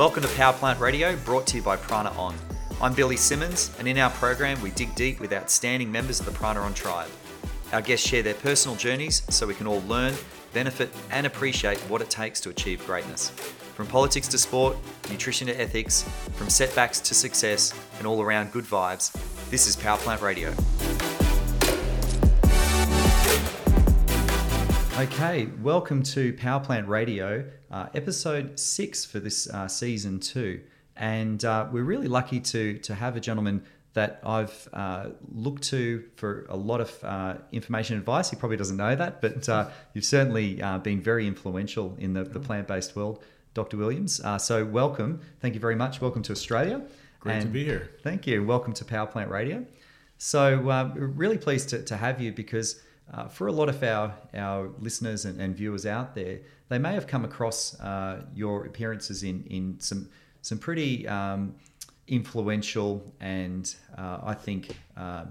Welcome to Power Plant Radio, brought to you by Prana On. I'm Billy Simmons, and in our program, we dig deep with outstanding members of the Prana On tribe. Our guests share their personal journeys so we can all learn, benefit, and appreciate what it takes to achieve greatness. From politics to sport, nutrition to ethics, from setbacks to success, and all around good vibes, this is Power Plant Radio. Okay, welcome to Power Plant Radio, uh, episode six for this uh, season two, and uh, we're really lucky to to have a gentleman that I've uh, looked to for a lot of uh, information and advice. He probably doesn't know that, but uh, you've certainly been very influential in the, the plant based world, Dr. Williams. so welcome, thank you very much. Welcome to Australia. Great and to be here. Thank you. Welcome to Power Plant Radio. So we're really pleased to, to have you because uh, for a lot of our, our listeners and, and, viewers out there, they may have come across uh, your appearances in, in some, some pretty um, influential and uh, I think uh,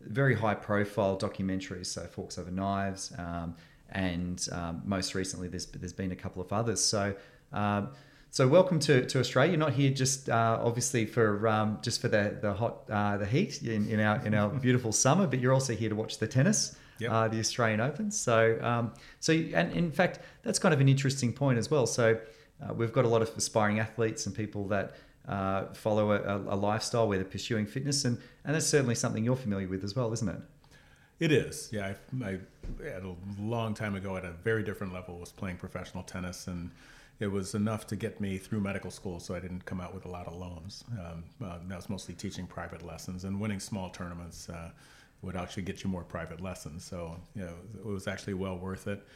very high profile documentaries. So, Forks Over Knives, um, and um, most recently, there's, there's been a couple of others. So, um, so welcome to, to Australia. You're not here just uh, obviously for um, just for the the hot uh, the heat in, in our in our beautiful summer, but you're also here to watch the tennis yep. uh, the Australian Open. So, um, so and in fact, that's kind of an interesting point as well. So, uh, we've got a lot of aspiring athletes and people that uh, follow a, a, lifestyle where they're pursuing fitness, and and that's certainly something you're familiar with as well, isn't it? It is, yeah. I, I at a long time ago, at a very different level, was playing professional tennis, and it was enough to get me through medical school, so I didn't come out with a lot of loans. Um, uh, I was mostly teaching private lessons and winning small tournaments. Uh, would actually get you more private lessons. So you know, it was actually well worth it.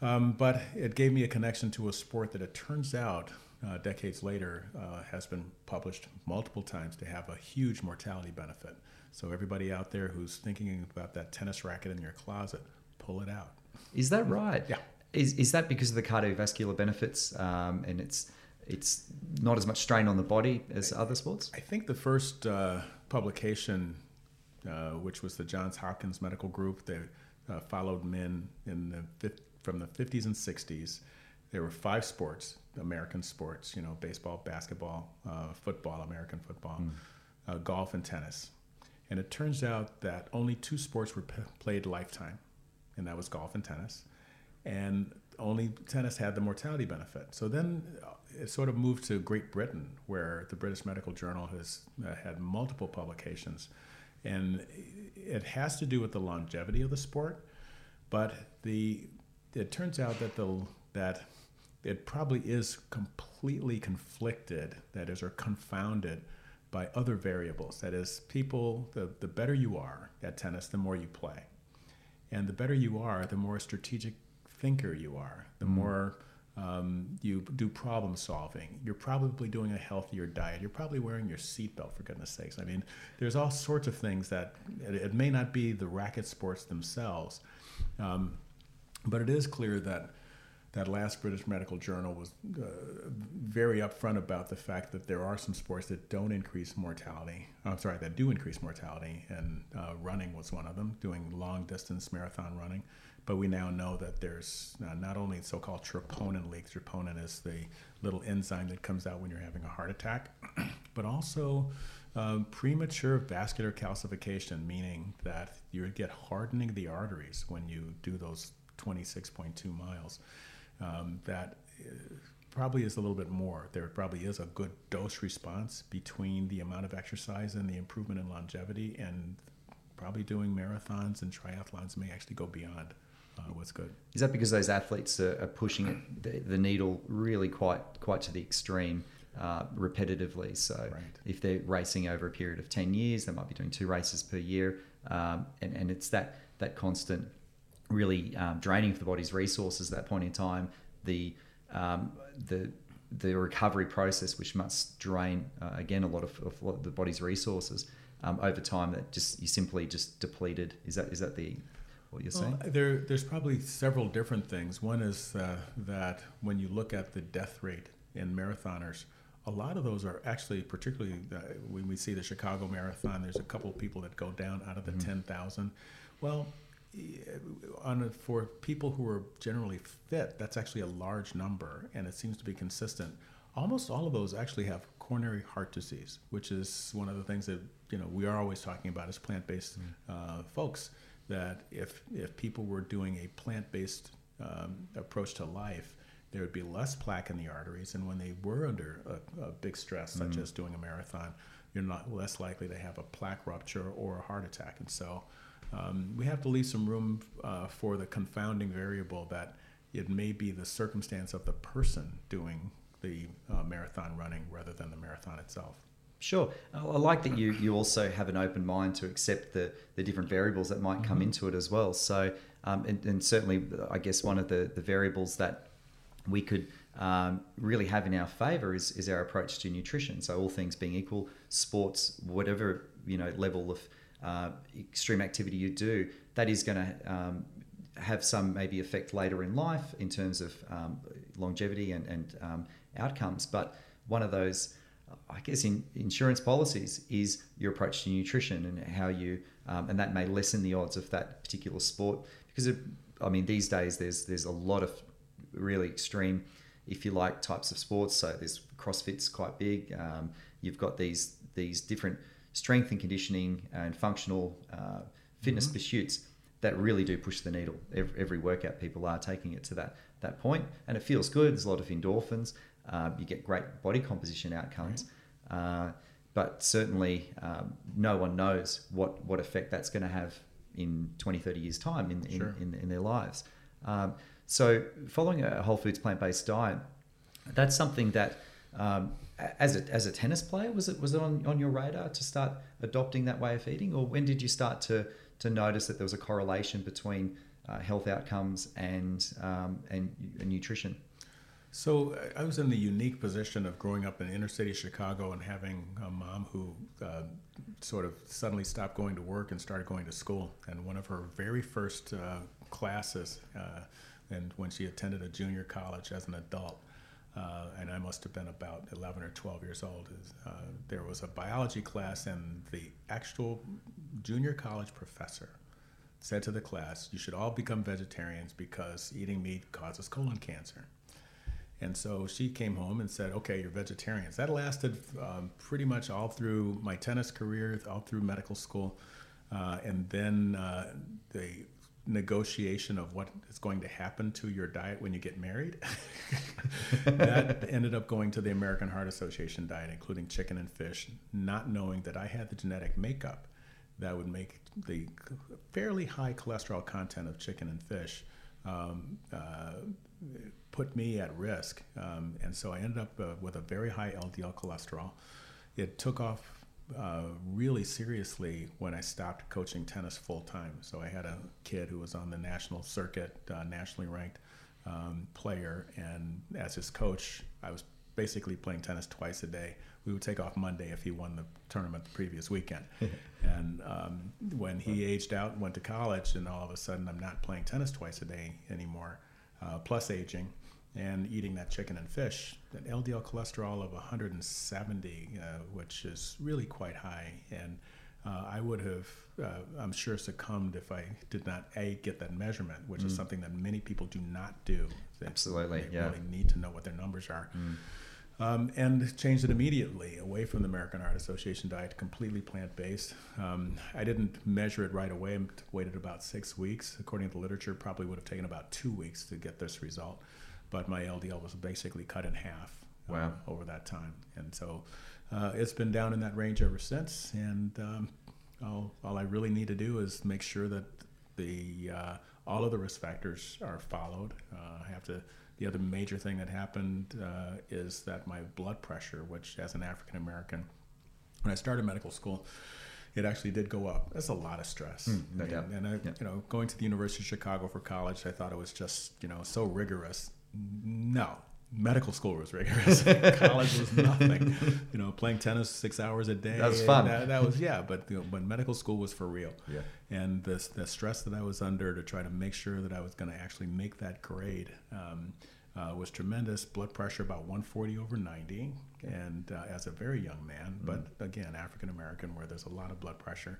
Um, but it gave me a connection to a sport that it turns out uh, decades later uh, has been published multiple times to have a huge mortality benefit. So everybody out there who's thinking about that tennis racket in your closet, pull it out. Is that right? Yeah. Is, is that because of the cardiovascular benefits um, and it's it's not as much strain on the body as other sports? I think the first uh, publication which was the Johns Hopkins Medical Group that uh, followed men in the from the 50s and 60s. There were five sports, American sports, you know, baseball, basketball, uh, football, American football, mm. golf, and tennis. And it turns out that only two sports were p- played lifetime, and that was golf and tennis. And only tennis had the mortality benefit. So then it sort of moved to Great Britain, where the British Medical Journal has uh, had multiple publications and it has to do with the longevity of the sport. But the it turns out that the that it probably is completely conflicted, that is, or confounded by other variables. That is, people, the, the better you are at tennis, the more you play. And the better you are, the more strategic thinker you are, the mm-hmm. more um, you do problem solving. You're probably doing a healthier diet. You're probably wearing your seatbelt, for goodness sakes. I mean, there's all sorts of things that it, it may not be the racket sports themselves, um, but it is clear that that last British Medical Journal was uh, very upfront about the fact that there are some sports that don't increase mortality. I'm sorry, that do increase mortality, and uh, running was one of them, doing long distance marathon running. But we now know that there's uh, not only so-called troponin leaks. Troponin is the little enzyme that comes out when you're having a heart attack, but also um, premature vascular calcification, meaning that you get hardening of the arteries when you do those 26.2 miles. Um, that uh, probably is a little bit more. There probably is a good dose response between the amount of exercise and the improvement in longevity, and probably doing marathons and triathlons may actually go beyond uh, what's good. Is that because those athletes are, are pushing it, the, the, needle really quite quite to the extreme? Uh, repetitively. So right. if they're racing over a period of 10 years, they might be doing two races per year. Um, and, and it's that, that constant really um, draining of the body's resources at that point in time. The, um, the, the recovery process, which must drain, uh, again, a lot of, of, the body's resources um, over time that just you simply just depleted. Is that, is that the, what you're saying? Well, there, there's probably several different things. One is uh, that when you look at the death rate in marathoners, a lot of those are actually, particularly uh, when we see the Chicago Marathon, there's a couple of people that go down out of the mm-hmm. 10,000. Well, on a, for people who are generally fit, that's actually a large number, and it seems to be consistent. almost all of those actually have coronary heart disease, which is one of the things that you know we are always talking about as plant-based mm. uh, folks. That if if people were doing a plant-based um, approach to life, there would be less plaque in the arteries, and when they were under a, a big stress, such mm. as doing a marathon, you're not less likely to have a plaque rupture or a heart attack. And so, um, we have to leave some room uh, for the confounding variable that it may be the circumstance of the person doing the uh, marathon running rather than the marathon itself. Sure. I like that you, you also have an open mind to accept the, the different variables that might come mm-hmm. into it as well. So, um, and, and, certainly, I guess one of the, the variables that we could um, really have in our favor is, is our approach to nutrition. So, all things being equal, sports, whatever you know level of uh, extreme activity you do, that is going to um, have some maybe effect later in life in terms of um, longevity and, and um, outcomes. But one of those, I guess, in insurance policies is your approach to nutrition and how you, um, and that may lessen the odds of that particular sport because, it, I mean, these days there's there's a lot of really extreme, if you like, types of sports. So there's CrossFit's quite big. Um, you've got these these different strength and conditioning and functional uh, fitness mm-hmm. pursuits that really do push the needle. Every, every, workout, people are taking it to that that point, and it feels good. There's a lot of endorphins. Uh, you get great body composition outcomes. Uh, but certainly, um, no one knows what, what effect that's going to have in 20, 30 years' time in, in, sure. in, in, their lives. Um, so, following a whole foods plant based diet, that's something that, um, as, a, as a tennis player, was it, was it on, on your radar to start adopting that way of eating? Or when did you start to, to notice that there was a correlation between uh, health outcomes and, um, and, and nutrition? So I was in the unique position of growing up in inner city Chicago and having a mom who uh, sort of suddenly stopped going to work and started going to school. And one of her very first uh, classes, uh, and when she attended a junior college as an adult, uh, and I must have been about 11 or 12 years old, is, uh, there was a biology class, and the actual junior college professor said to the class, You should all become vegetarians because eating meat causes colon cancer. And so she came home and said, okay, you're vegetarians. That lasted um, pretty much all through my tennis career, all through medical school. Uh, and then uh, the negotiation of what is going to happen to your diet when you get married. that ended up going to the American Heart Association diet, including chicken and fish, not knowing that I had the genetic makeup that would make the fairly high cholesterol content of chicken and fish um, uh, put me at risk. Um, and so I ended up uh, with a very high LDL cholesterol. It took off uh, really seriously when I stopped coaching tennis full time. So I had a kid who was on the national circuit, uh, nationally ranked um, player, and as his coach, I was basically playing tennis twice a day. We would take off Monday if he won the tournament the previous weekend. and um, when he aged out and went to college, and all of a sudden I'm not playing tennis twice a day anymore, uh, plus aging, and eating that chicken and fish, an LDL cholesterol of 170, uh, which is really quite high. And uh, I would have, uh, I'm sure, succumbed if I did not a get that measurement, which mm. is something that many people do not do. They, Absolutely, they yeah. really need to know what their numbers are. Mm. Um, and changed it immediately away from the American Heart Association diet, completely plant based. Um, I didn't measure it right away. I waited about six weeks. According to the literature, probably would have taken about two weeks to get this result but my LDL was basically cut in half uh, wow. uh, over that time. And so uh, it's been down in that range ever since. And um, all, all, I really need to do is make sure that the uh, all of the risk factors are followed. Uh, I have to. The other major thing that happened uh, is that my blood pressure, which as an African American, when I started medical school, it actually did go up. That's a lot of stress. Mm, no and, and I, yeah. you know, going to the University of Chicago for college, I thought it was just, you know, so rigorous no, medical school was rigorous. College was nothing. You know, playing tennis six hours a day. That was fun. That, that was yeah, but you know, when medical school was for real. Yeah. And the the stress that I was under to try to make sure that I was going to actually make that grade um, uh, was tremendous. Blood pressure about 140 over 90, and uh, as a very young man, mm-hmm. but again African American, where there's a lot of blood pressure.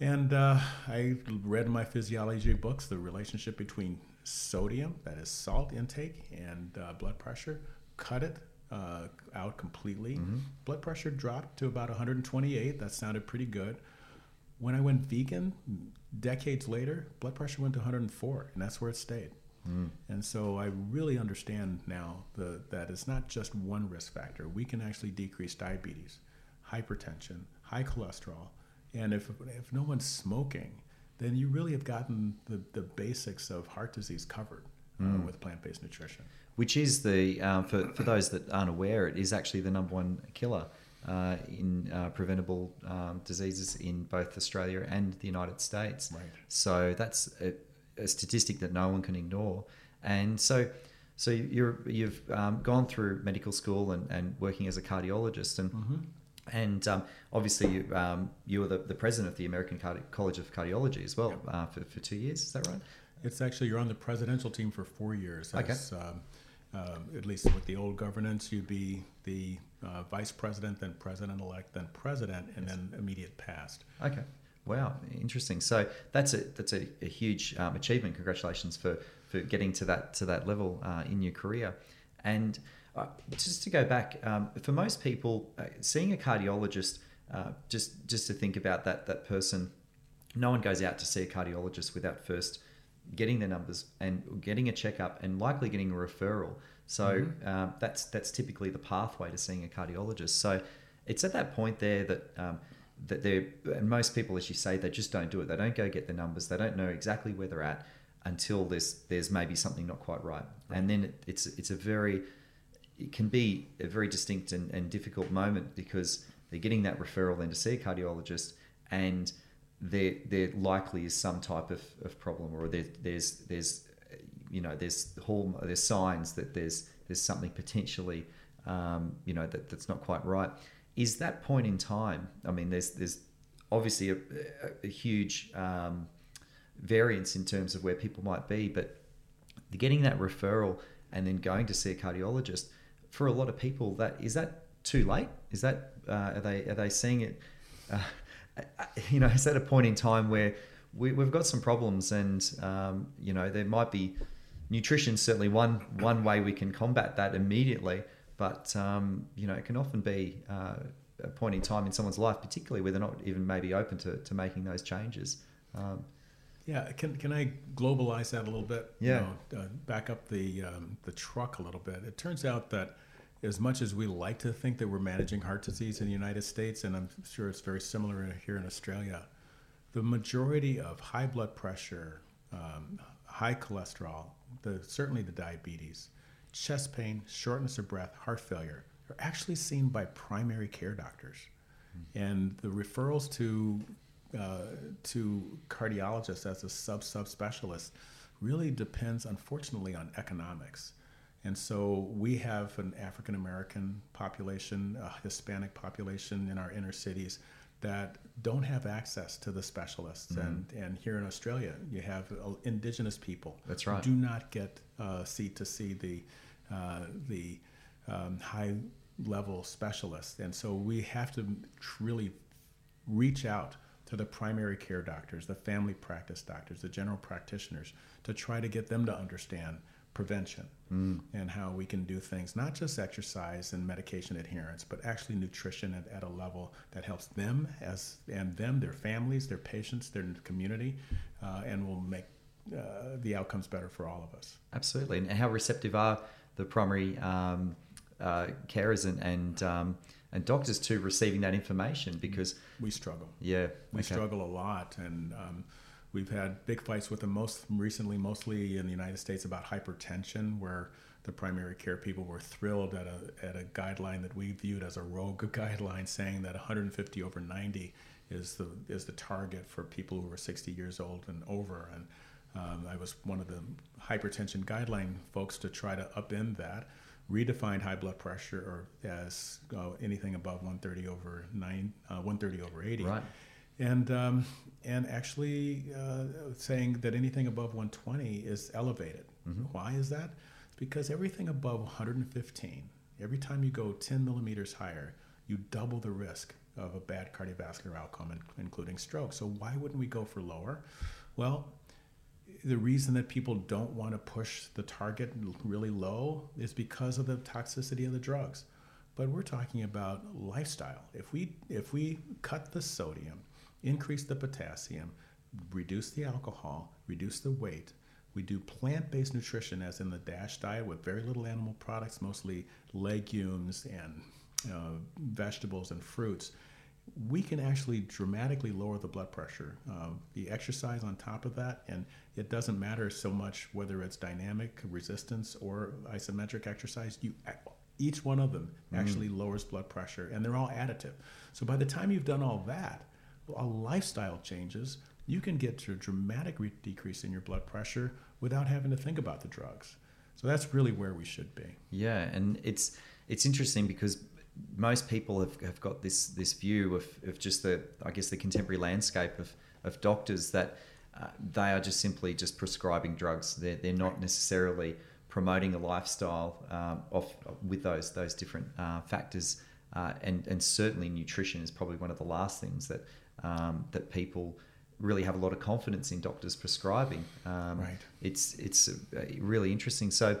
And uh, I read in my physiology books the relationship between sodium, that is salt intake, and uh, blood pressure, cut it uh, out completely. Blood pressure dropped to about 128. That sounded pretty good. When I went vegan, decades later, blood pressure went to 104, and that's where it stayed. And so I really understand now the, that it's not just one risk factor. We can actually decrease diabetes, hypertension, high cholesterol, and if, if no one's smoking, then you really have gotten the, the basics of heart disease covered uh, with plant-based nutrition. which is the uh, for for those that aren't aware, it is actually the number one killer uh, in uh, preventable um, diseases in both Australia and the United States. Right. So that's a, a statistic that no one can ignore. And so, so you're you've um, gone through medical school and, and working as a cardiologist, and and um, obviously you, um, you were the, the president of the American Cardi- College of Cardiology as well uh, for, for two years. Is that right? It's actually you're on the presidential team for four years. Okay. As, um, um, at least with the old governance, you'd be the uh, vice president, then president elect, then president, and then immediate past. Okay. Wow, interesting. So that's a that's a, a huge um, achievement. Congratulations for for getting to that to that level uh, in your career. And uh, just to go back, um, for most people, uh, seeing a cardiologist, uh, just just to think about that that person, no one goes out to see a cardiologist without first getting their numbers and getting a checkup and likely getting a referral. So um, that's that's typically the pathway to seeing a cardiologist. So it's at that point there that um, that they and most people, as you say, they just don't do it. They don't go get the numbers. They don't know exactly where they're at until there's there's maybe something not quite right, and then it, it's it's a very it can be a very distinct and, and difficult moment because they're getting that referral then to see a cardiologist and there there likely is some type of, of problem or there, there's there's you know there's hall there's signs that there's there's something potentially um, you know that, that's not quite right. Is that point in time I mean there's there's obviously a, a, a huge um, variance in terms of where people might be but getting that referral and then going to see a cardiologist for a lot of people that is that too late? Is that uh, are they are they seeing it uh, you know is that a point in time where we, we've got some problems and um, you know there might be nutrition certainly one one way we can combat that immediately but um, you know it can often be uh, a point in time in someone's life particularly where they're not even maybe open to, to making those changes. Um, Yeah, can, can I globalize that a little bit? Yeah. You know, uh, back up the um, the truck a little bit. It turns out that as much as we like to think that we're managing heart disease in the United States, and I'm sure it's very similar here in Australia, the majority of high blood pressure, um, high cholesterol, the certainly the diabetes, chest pain, shortness of breath, heart failure are actually seen by primary care doctors, and the referrals to uh, to cardiologists as a sub subspecialist really depends, unfortunately, on economics. And so we have an African American population, a Hispanic population in our inner cities that don't have access to the specialists. And, and here in Australia, you have uh, indigenous people That's right. who do not get uh, see to see the, uh, the um, high level specialists. And so we have to really reach out to the primary care doctors, the family practice doctors, the general practitioners to try to get them to understand prevention and how we can do things, not just exercise and medication adherence, but actually nutrition at, at a level that helps them as and them, their families, their patients, their community, uh, and will make uh, the outcomes better for all of us. Absolutely. And how receptive are the primary um, uh, carers and and, um, and doctors too receiving that information? Because We struggle. yeah, We okay. struggle a lot, and um, we've had big fights with them. Most recently, mostly in the United States, about hypertension, where the primary care people were thrilled at a at a guideline that we viewed as a rogue guideline, saying that 150 over 90 is the is the target for people who are 60 years old and over. And um, I was one of the hypertension guideline folks to try to upend that. Redefined high blood pressure or as uh, anything above 130 over 9, uh, 130 over 80 Right. and um, and actually uh, saying that anything above 120 is elevated. Why is that? Because everything above 115, every time you go 10 millimeters higher, you double the risk of a bad cardiovascular outcome, including stroke. So why wouldn't we go for lower? Well, the reason that people don't want to push the target really low is because of the toxicity of the drugs. But we're talking about lifestyle. If we if we cut the sodium, increase the potassium, reduce the alcohol, reduce the weight, we do plant-based nutrition as in the DASH diet with very little animal products, mostly legumes and uh, vegetables and fruits we can actually dramatically lower the blood pressure. Uh, the exercise on top of that, and it doesn't matter so much whether it's dynamic resistance or isometric exercise. You each one of them mm. actually lowers blood pressure, and they're all additive. So by the time you've done all that, a lifestyle changes, you can get to a dramatic re- decrease in your blood pressure without having to think about the drugs. So that's really where we should be. Yeah, and it's it's interesting because most people have, have got this this view of, of just the I guess the contemporary landscape of, of doctors that uh, they are just simply just prescribing drugs. They're, they're not necessarily promoting a lifestyle um, of with those those different uh, factors. Uh, and and certainly nutrition is probably one of the last things that um, that people really have a lot of confidence in doctors prescribing. Um, right. It's it's really interesting. So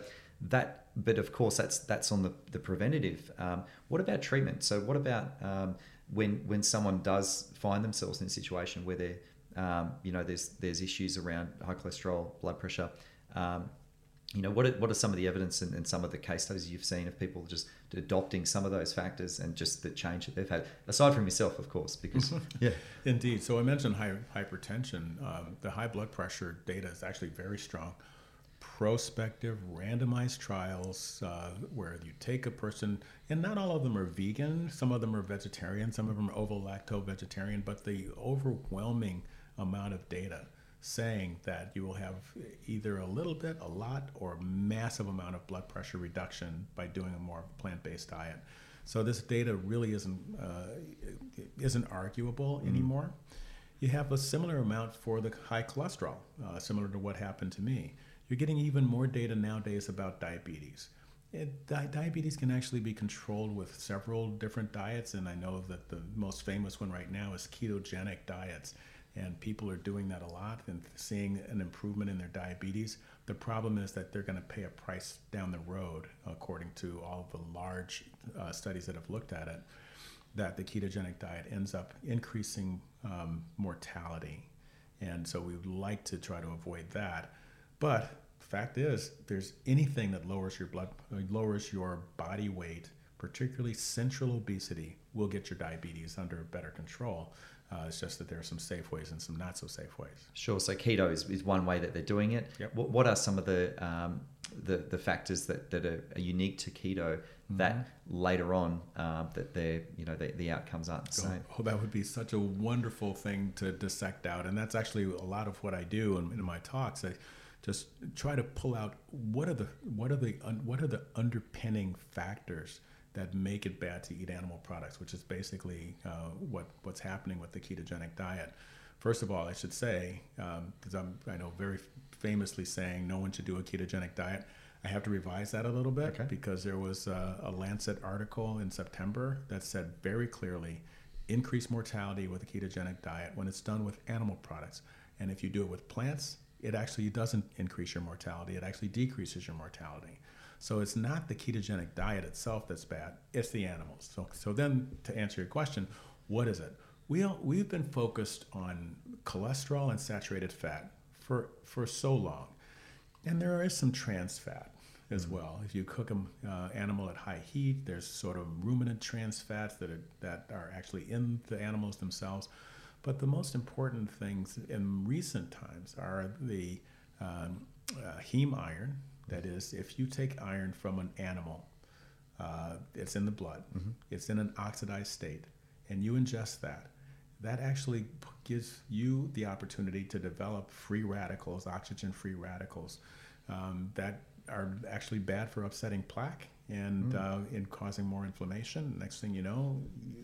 that but of course that's that's on the, the preventative um, what about treatment so what about um, when when someone does find themselves in a situation where they're um, you know there's there's issues around high cholesterol blood pressure. Um, you know what are, what are some of the evidence and, and, some of the case studies you've seen of people just adopting some of those factors and just the change that they've had? Aside from yourself of course because yeah. Indeed. So i mentioned high, hypertension. Um, the high blood pressure data is actually very strong. Prospective randomized trials uh, where you take a person, and not all of them are vegan, some of them are vegetarian, some of them are ovo lacto vegetarian, but the overwhelming amount of data saying that you will have either a little bit, a lot, or a massive amount of blood pressure reduction by doing a more plant-based diet. So this data really isn't uh, isn't arguable mm-hmm. anymore. You have a similar amount for the high cholesterol, uh, similar to what happened to me. You're getting even more data nowadays about diabetes. It, di- diabetes can actually be controlled with several different diets, and I know that the most famous one right now is ketogenic diets. And people are doing that a lot and seeing an improvement in their diabetes. The problem is that they're going to pay a price down the road, according to all the large uh, studies that have looked at it, that the ketogenic diet ends up increasing um, mortality. And so we would like to try to avoid that. But fact is, there's anything that lowers your blood, lowers your body weight, particularly central obesity, will get your diabetes under better control. Uh, it's just that there are some safe ways and some not so safe ways. Sure. So keto is, is one way that they're doing it. Yep. What, what are some of the um, the, the factors that, that are, are unique to keto mm-hmm. that later on uh, that they you know the, the outcomes aren't the same? Oh, that would be such a wonderful thing to dissect out, and that's actually a lot of what I do in, in my talks. I, just try to pull out what are the what are the what are the underpinning factors that make it bad to eat animal products, which is basically uh, what what's happening with the ketogenic diet. First of all, I should say, because um, I'm I know very famously saying no one should do a ketogenic diet. I have to revise that a little bit okay. because there was a, a Lancet article in September that said very clearly increased mortality with a ketogenic diet when it's done with animal products. And if you do it with plants, it actually doesn't increase your mortality, it actually decreases your mortality. So it's not the ketogenic diet itself that's bad, it's the animals. So, so then to answer your question, what is it? We, we've been focused on cholesterol and saturated fat for, for so long. And there is some trans fat as mm-hmm. well. If you cook an uh, animal at high heat, there's sort of ruminant trans fats that are, that are actually in the animals themselves. But the most important things in recent times are the um, uh, heme iron. That is, if you take iron from an animal, uh, it's in the blood, mm-hmm. it's in an oxidized state, and you ingest that, that actually gives you the opportunity to develop free radicals, oxygen free radicals, um, that are actually bad for upsetting plaque and mm. uh, in causing more inflammation. Next thing you know,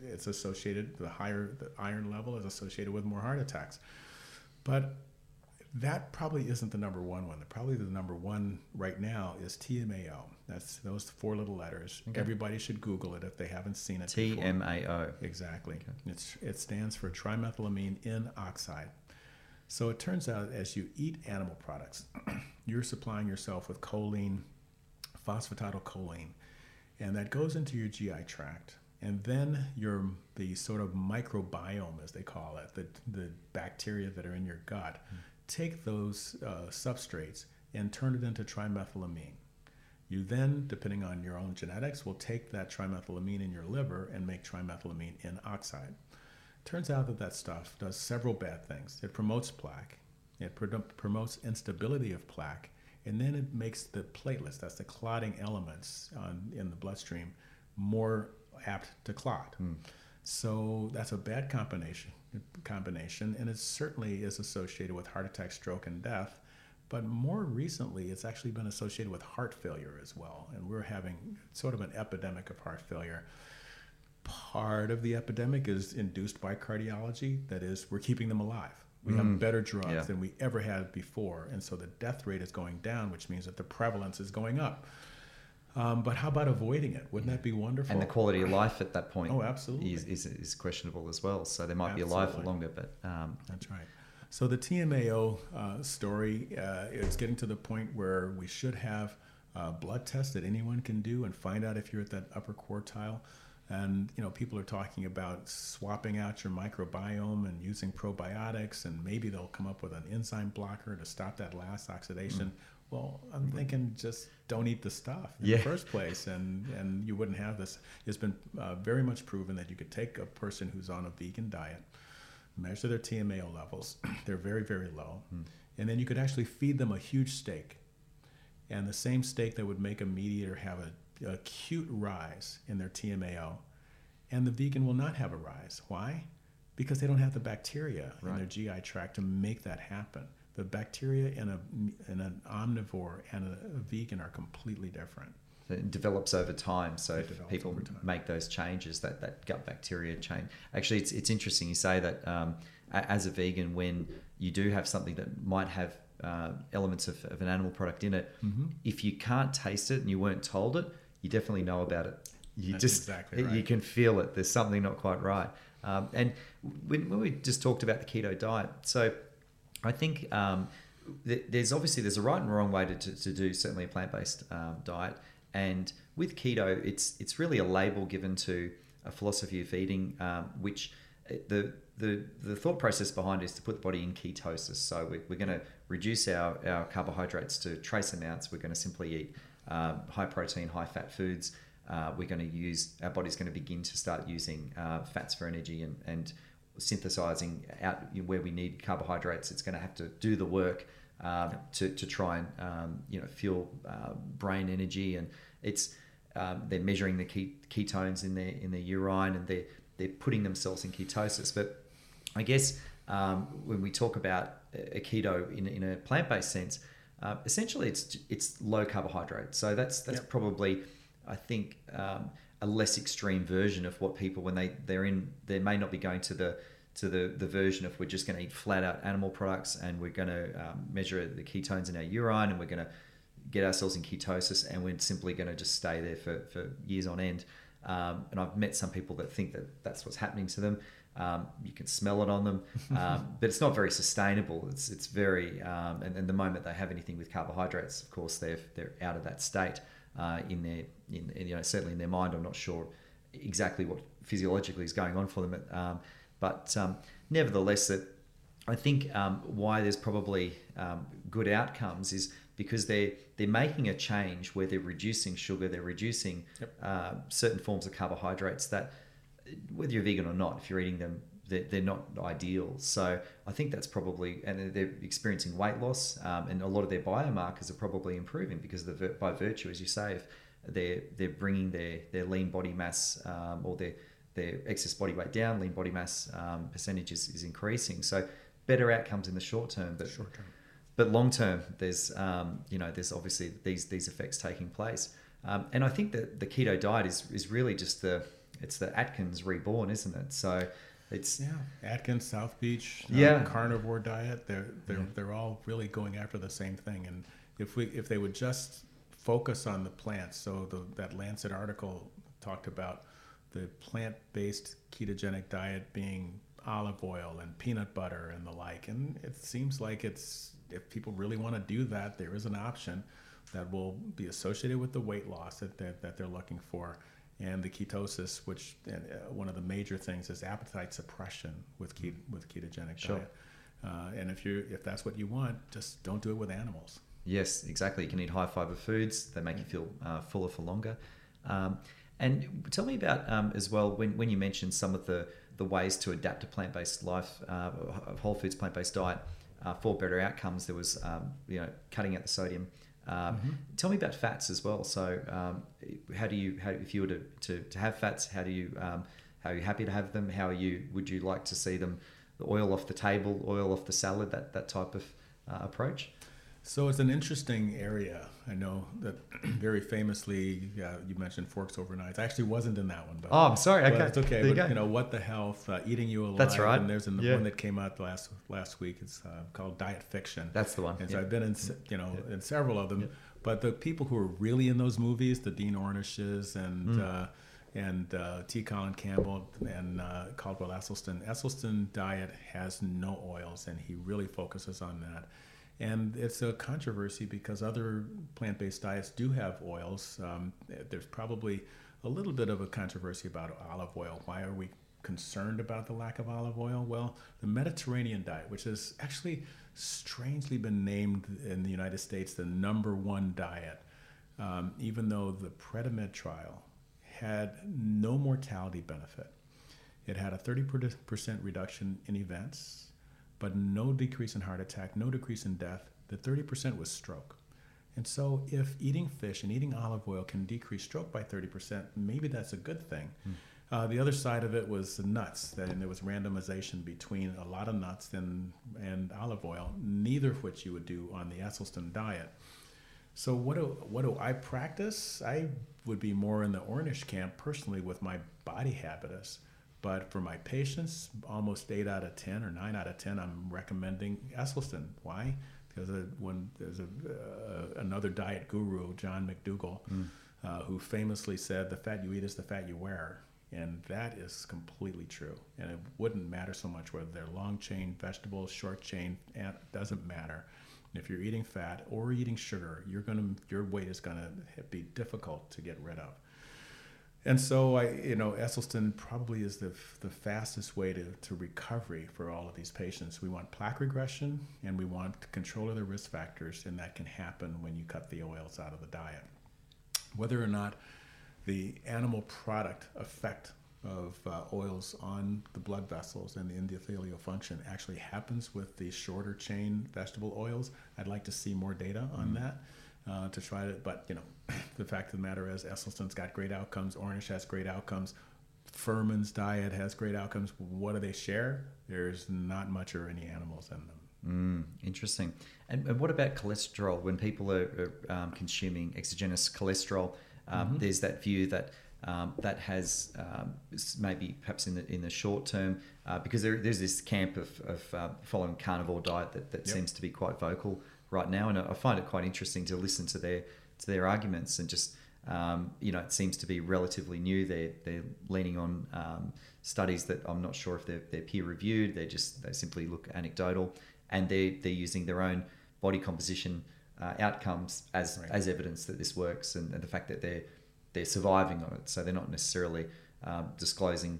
it's associated the higher the iron level is associated with more heart attacks. But that probably isn't the number one one. Probably the number one right now is TMAO. That's those four little letters. Okay. Everybody should Google it if they haven't seen it. TMAO. Exactly. Okay. It's it stands for trimethylamine N oxide. So it turns out as you eat animal products, you're supplying yourself with choline, phosphatidylcholine, and that goes into your GI tract. And then your the sort of microbiome, as they call it, the, the bacteria that are in your gut, mm. Take those uh, substrates and turn it into trimethylamine. You then, depending on your own genetics, will take that trimethylamine in your liver and make trimethylamine N oxide. Turns out that that stuff does several bad things. It promotes plaque, it promotes instability of plaque, and then it makes the platelets, that's the clotting elements on, in the bloodstream, more apt to clot. Mm. So that's a bad combination, combination, and it certainly is associated with heart attack, stroke, and death. But more recently, it's actually been associated with heart failure as well. And we're having sort of an epidemic of heart failure. Part of the epidemic is induced by cardiology. That is, we're keeping them alive. We mm. have better drugs yeah. than we ever had before. And so the death rate is going down, which means that the prevalence is going up. Um, but how about avoiding it? Wouldn't that be wonderful? And the quality of life at that point oh, absolutely. Is, is, is questionable as well. So they might absolutely. be alive for longer, but. Um, That's right. So the TMAO uh, story uh, is getting to the point where we should have a blood tests that anyone can do and find out if you're at that upper quartile. And you know, people are talking about swapping out your microbiome and using probiotics, and maybe they'll come up with an enzyme blocker to stop that last oxidation. Mm. Well, I'm thinking just don't eat the stuff in yeah. the first place, and and you wouldn't have this. It's been uh, very much proven that you could take a person who's on a vegan diet measure their TMAO levels. They're very, very low. Mm. And then you could actually feed them a huge steak. And the same steak that would make a meat eater have a, acute rise in their TMAO. And the vegan will not have a rise. Why? Because they don't have the bacteria right. in their GI tract to make that happen. The bacteria in, a, in an omnivore and a, a vegan are completely different it develops over time. So if people make those changes, that, that gut bacteria change. Actually, it's, it's interesting you say that um, as a vegan, when you do have something that might have uh, elements of, of, an animal product in it, mm-hmm. if you can't taste it and you weren't told it, you definitely know about it. You That's just exactly right. you can feel it. There's something not quite right. Um, and when, when, we just talked about the keto diet, so I think um, th- there's obviously there's a right and wrong way to, to, to do certainly a plant based um, diet and with keto, it's it's really a label given to a philosophy of eating, um, which uh, the, the the thought process behind is to put the body in ketosis. So we're, we're going to reduce our, our carbohydrates to trace amounts. We're going to simply eat um, high protein, high fat foods. Uh, we're going to use our body's going to begin to start using uh, fats for energy and, and synthesizing out where we need carbohydrates. It's going to have to do the work um, to, to try and um, you know fuel uh, brain energy. And it's um, they're measuring the ketones in their in their urine and they're they're putting themselves in ketosis. But I guess um, when we talk about a keto in, in a plant-based sense uh, essentially it's it's low carbohydrate so that's that's probably I think um, a less extreme version of what people when they they're in they may not be going to the to the, the version of we're just going to eat flat out animal products and we're going to um, measure the ketones in our urine and we're going to get ourselves in ketosis and we're simply going to just stay there for, for years on end. Um, and I've met some people that think that that's what's happening to them. Um, you can smell it on them, um, but it's not very sustainable. It's it's very um, and, and the moment they have anything with carbohydrates, of course, they're they're out of that state uh, in their in, in, you know certainly in their mind. I'm not sure exactly what physiologically is going on for them. Um, but um, nevertheless, that I think um, why there's probably um, good outcomes is because they're they're making a change where they're reducing sugar, they're reducing yep. uh, certain forms of carbohydrates that whether you're vegan or not, if you're eating them, they're, they're not ideal. So I think that's probably and they're experiencing weight loss, um, and a lot of their biomarkers are probably improving because the by virtue, as you say, if they're they're bringing their their lean body mass um, or their their excess body weight down, lean body mass um, percentage is, is increasing. So better outcomes in the short term, but short term. But long term, there's um, you know there's obviously these these effects taking place, um, and I think that the keto diet is is really just the it's the Atkins reborn, isn't it? So it's yeah Atkins, South Beach, um, yeah, carnivore diet. They're they're yeah. they're all really going after the same thing, and if we if they would just focus on the plants, so the, that Lancet article talked about the plant based ketogenic diet being olive oil and peanut butter and the like. And it seems like it's if people really want to do that, there is an option that will be associated with the weight loss that, that, that they're looking for and the ketosis, which uh, one of the major things is appetite suppression with ke- with ketogenic sure. diet. Uh, and if you if that's what you want, just don't do it with animals. Yes, exactly. You can eat high fiber foods; they make you feel uh, fuller for longer. Um, and tell me about um, as well when, when you mentioned some of the, the ways to adapt a plant based life, uh, whole foods plant based diet uh, for better outcomes. There was um, you know cutting out the sodium. Um, mm-hmm. Tell me about fats as well. So, um, how do you, how, if you were to, to, to have fats, how do you, um, how are you happy to have them? How are you, would you like to see them, the oil off the table, oil off the salad, that, that type of uh, approach? So it's an interesting area. I know that very famously uh, you mentioned forks over knives. I actually wasn't in that one, but oh, I'm sorry. Okay, it's okay. But, you, you, know what the health, uh, eating you alive. That's right. And there's the yeah. one that came out last last week. It's uh, called Diet Fiction. That's the one. And so I've been in you know in several of them. But the people who are really in those movies, the Dean Ornishes and mm. uh, and uh, T. Colin Campbell and uh, Caldwell Esselstyn. Esselstyn diet has no oils, and he really focuses on that. And it's a controversy because other plant based diets do have oils. Um, there's probably a little bit of a controversy about olive oil. Why are we concerned about the lack of olive oil? Well, the Mediterranean diet, which has actually strangely been named in the United States the number one diet, um, even though the Predimed trial had no mortality benefit. It had a 30% reduction in events but no decrease in heart attack, no decrease in death. The 30% was stroke. And so, if eating fish and eating olive oil can decrease stroke by 30%, maybe that's a good thing. Mm. Uh, the other side of it was the nuts, and there was randomization between a lot of nuts and, and olive oil, neither of which you would do on the Esselstyn diet. So, what do, what do I practice? I would be more in the Ornish camp personally with my body habitus. But for my patients, almost eight out of 10 or nine out of 10, I'm recommending Esselstyn. Why? Because when there's a, uh, another diet guru, John McDougall, mm. uh, who famously said, the fat you eat is the fat you wear. And that is completely true. And it wouldn't matter so much whether they're long chain vegetables, short chain, it doesn't matter. If you're eating fat or eating sugar, you're gonna your weight is gonna be difficult to get rid of. And so I, you know, Esselstyn probably is the, the fastest way to, to recovery for all of these patients. We want plaque regression and we want control of the risk factors, and that can happen when you cut the oils out of the diet. Whether or not the animal product effect of uh, oils on the blood vessels and the endothelial function actually happens with the shorter chain vegetable oils. I'd like to see more data on mm-hmm. that uh, to try to, but you know, the fact of the matter is Esselstyn's got great outcomes, Ornish has great outcomes, Fuhrman's diet has great outcomes. What do they share? There's not much or any animals in them. Mm, interesting. And, and, what about cholesterol? When people are, are um, consuming exogenous cholesterol, um, mm-hmm. there's that view that um, that has um, maybe perhaps in the in the short term uh, because there, there's this camp of, of uh, following carnivore diet that, that yep. seems to be quite vocal right now, and I find it quite interesting to listen to their to their arguments and just um, you know it seems to be relatively new. They're they're leaning on um, studies that I'm not sure if they're, they're peer reviewed. They just they simply look anecdotal, and they they're using their own body composition uh, outcomes as right. as evidence that this works, and, and, the fact that they're they're surviving on it. So they're not necessarily um, disclosing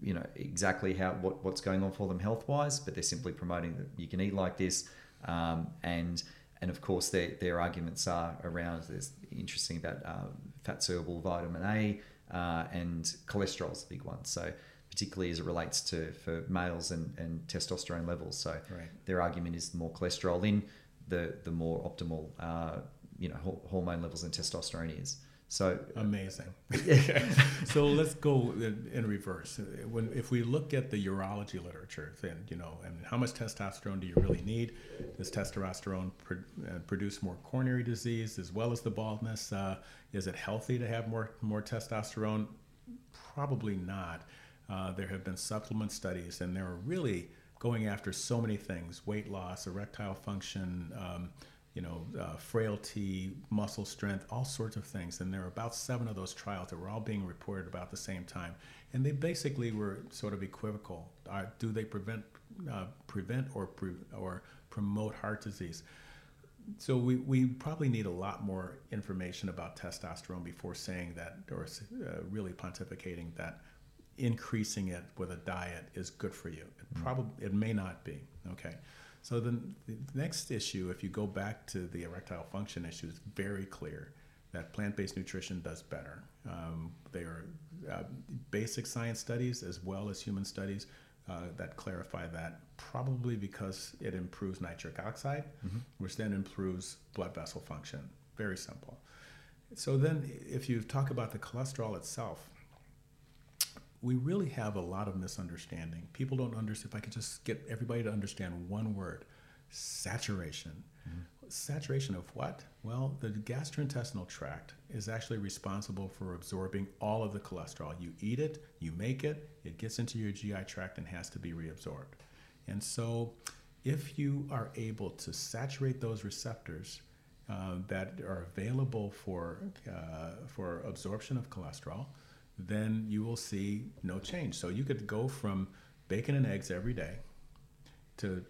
you know exactly how what, what's going on for them health wise, but they're simply promoting that you can eat like this um, and and of course their, their arguments are around there's interesting about uh, fat soluble vitamin A uh, and cholesterol is a big one. So particularly as it relates to for males and, and testosterone levels. So right. their argument is the more cholesterol in, the the more optimal uh, you know hormone levels and testosterone is. So amazing. so let's go in, in, reverse. When if we look at the urology literature, then you know, and how much testosterone do you really need? Does testosterone pro- uh, produce more coronary disease as well as the baldness? Uh, is it healthy to have more more testosterone? Probably not. Uh, there have been supplement studies, and they're really going after so many things: weight loss, erectile function. Um, you know, uh, frailty, muscle strength, all sorts of things. And there are about seven of those trials that were all being reported about the same time. And they basically were sort of equivocal. Uh, do they prevent, uh, prevent or, pre- or promote heart disease? So we, we probably need a lot more information about testosterone before saying that, or uh, really pontificating that increasing it with a diet is good for you. It probably it may not be. Okay. So then the next issue, if you go back to the erectile function issue, is very clear that plant-based nutrition does better. Um, they are uh, basic science studies as well as human studies uh, that clarify that. Probably because it improves nitric oxide, mm-hmm. which then improves blood vessel function. Very simple. So then, if you talk about the cholesterol itself, we really have a lot of misunderstanding. People don't understand. If I could just get everybody to understand one word saturation. Mm-hmm. Saturation of what? Well, the gastrointestinal tract is actually responsible for absorbing all of the cholesterol. You eat it, you make it, it gets into your GI tract and has to be reabsorbed. And so, if you are able to saturate those receptors uh, that are available for, uh, for absorption of cholesterol, then you will see no change. So you could go from bacon and eggs every day to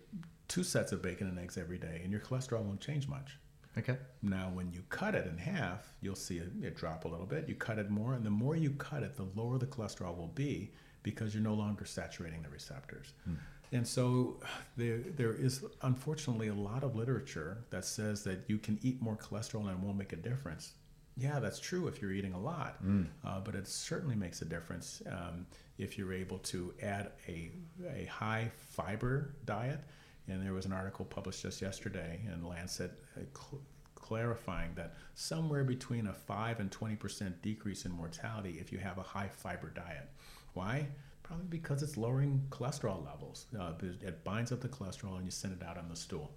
two sets of bacon and eggs every day, and your cholesterol won't change much. Okay. Now, when you cut it in half, you'll see it, it, drop a little bit. You cut it more, and the more you cut it, the lower the cholesterol will be because you're no longer saturating the receptors. Hmm. And so there, there is unfortunately a lot of literature that says that you can eat more cholesterol and it won't make a difference yeah, that's true if you're eating a lot, mm. uh, but it certainly makes a difference um, if you're able to add a, a high fiber diet. And there was an article published just yesterday in Lancet uh, cl- clarifying that somewhere between a 5 and 20% decrease in mortality if you have a high fiber diet. Why? Probably because it's lowering cholesterol levels. Uh, it binds up the cholesterol and you send it out on the stool.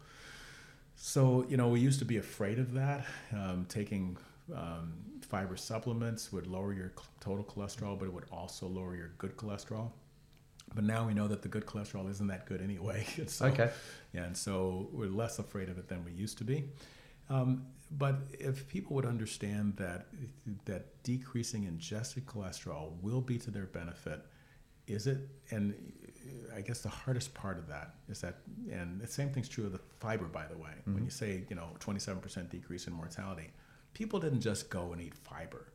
So, you know, we used to be afraid of that, um, taking um, fiber supplements would lower your total cholesterol, but it would also lower your good cholesterol. But now we know that the good cholesterol isn't that good anyway. so, okay. Yeah, and so we're less afraid of it than we used to be. Um, but if people would understand that that decreasing ingested cholesterol will be to their benefit, is it? And I guess the hardest part of that is that, and the same thing's true of the fiber, by the way. Mm-hmm. When you say you know 27% decrease in mortality, people didn't just go and eat fiber.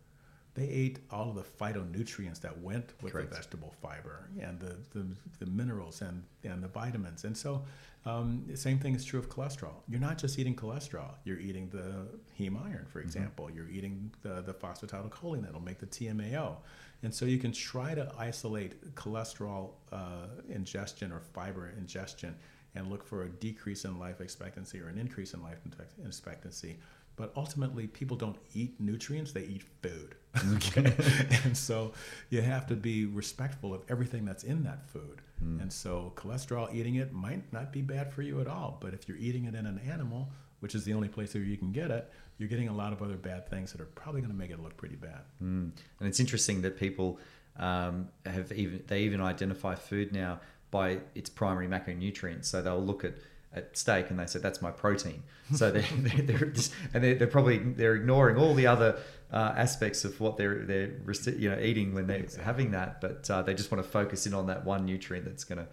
They ate all of the phytonutrients that went with Correct. the vegetable fiber and the, the, the, minerals and, and the vitamins. And so, um, the same thing is true of cholesterol. You're not just eating cholesterol, you're eating the heme iron, for mm-hmm. example. Mm-hmm. You're eating the, the phosphatidylcholine that'll make the TMAO. And so, you can try to isolate cholesterol uh, ingestion or fiber ingestion and look for a decrease in life expectancy or an increase in life expectancy but ultimately people don't eat nutrients they eat food. Okay. And so you have to be respectful of everything that's in that food. Mm. and so cholesterol eating it might not be bad for you at all but if you're eating it in an animal which is the only place where you can get it you're getting a lot of other bad things that are probably going to make it look pretty bad. Mm. and it's interesting that people um, have even they even identify food now by its primary macronutrients. So they'll look at at steak and they said that's my protein. So they're, they're, they're just, and they're, they're, probably they're ignoring all the other uh, aspects of what they're they're you know eating when they're exactly. having that but uh, they just want to focus in on that one nutrient that's going to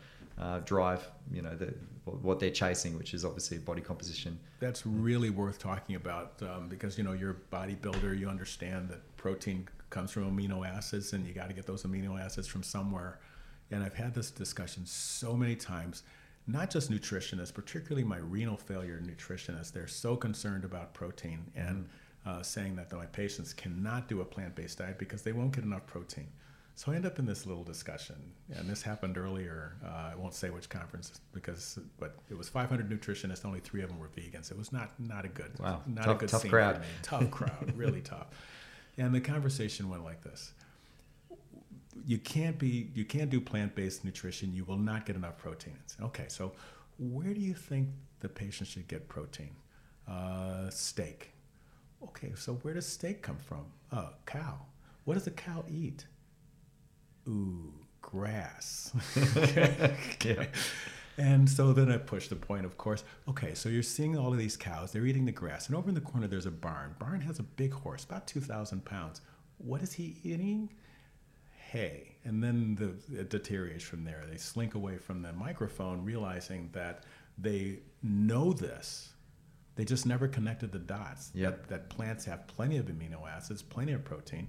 uh, drive you know the, what they're chasing which is obviously body composition. That's really worth talking about um, because you know you're a bodybuilder you understand that protein comes from amino acids and you got to get those amino acids from somewhere. And i've had this discussion so many times not just nutritionists, particularly my renal failure nutritionists, they're so concerned about protein and mm-hmm. uh, saying that my patients cannot do a plant based diet because they won't get enough protein. So I end up in this little discussion, and this happened earlier. Uh, I won't say which conference because, but it was 500 nutritionists. Only three of them were vegans. It was not not a good, wow, not tough, a good tough crowd. Tough crowd, really tough. And the conversation went like this: you can't be you can't do plant-based nutrition you will not get enough proteins okay so where do you think the patient should get protein uh, steak okay so where does steak come from uh, cow what does a cow eat ooh grass okay. yeah. And so then I pushed the point, of course. Okay, so you're seeing all of these cows, they're eating the grass. And over in the corner, there's a barn. Barn has a big horse, about 2,000 pounds. What is he eating? Hay. And then the, it deteriorates from there. They slink away from the microphone, realizing that they know this. They just never connected the dots. Yep. That, that plants have plenty of amino acids, plenty of protein.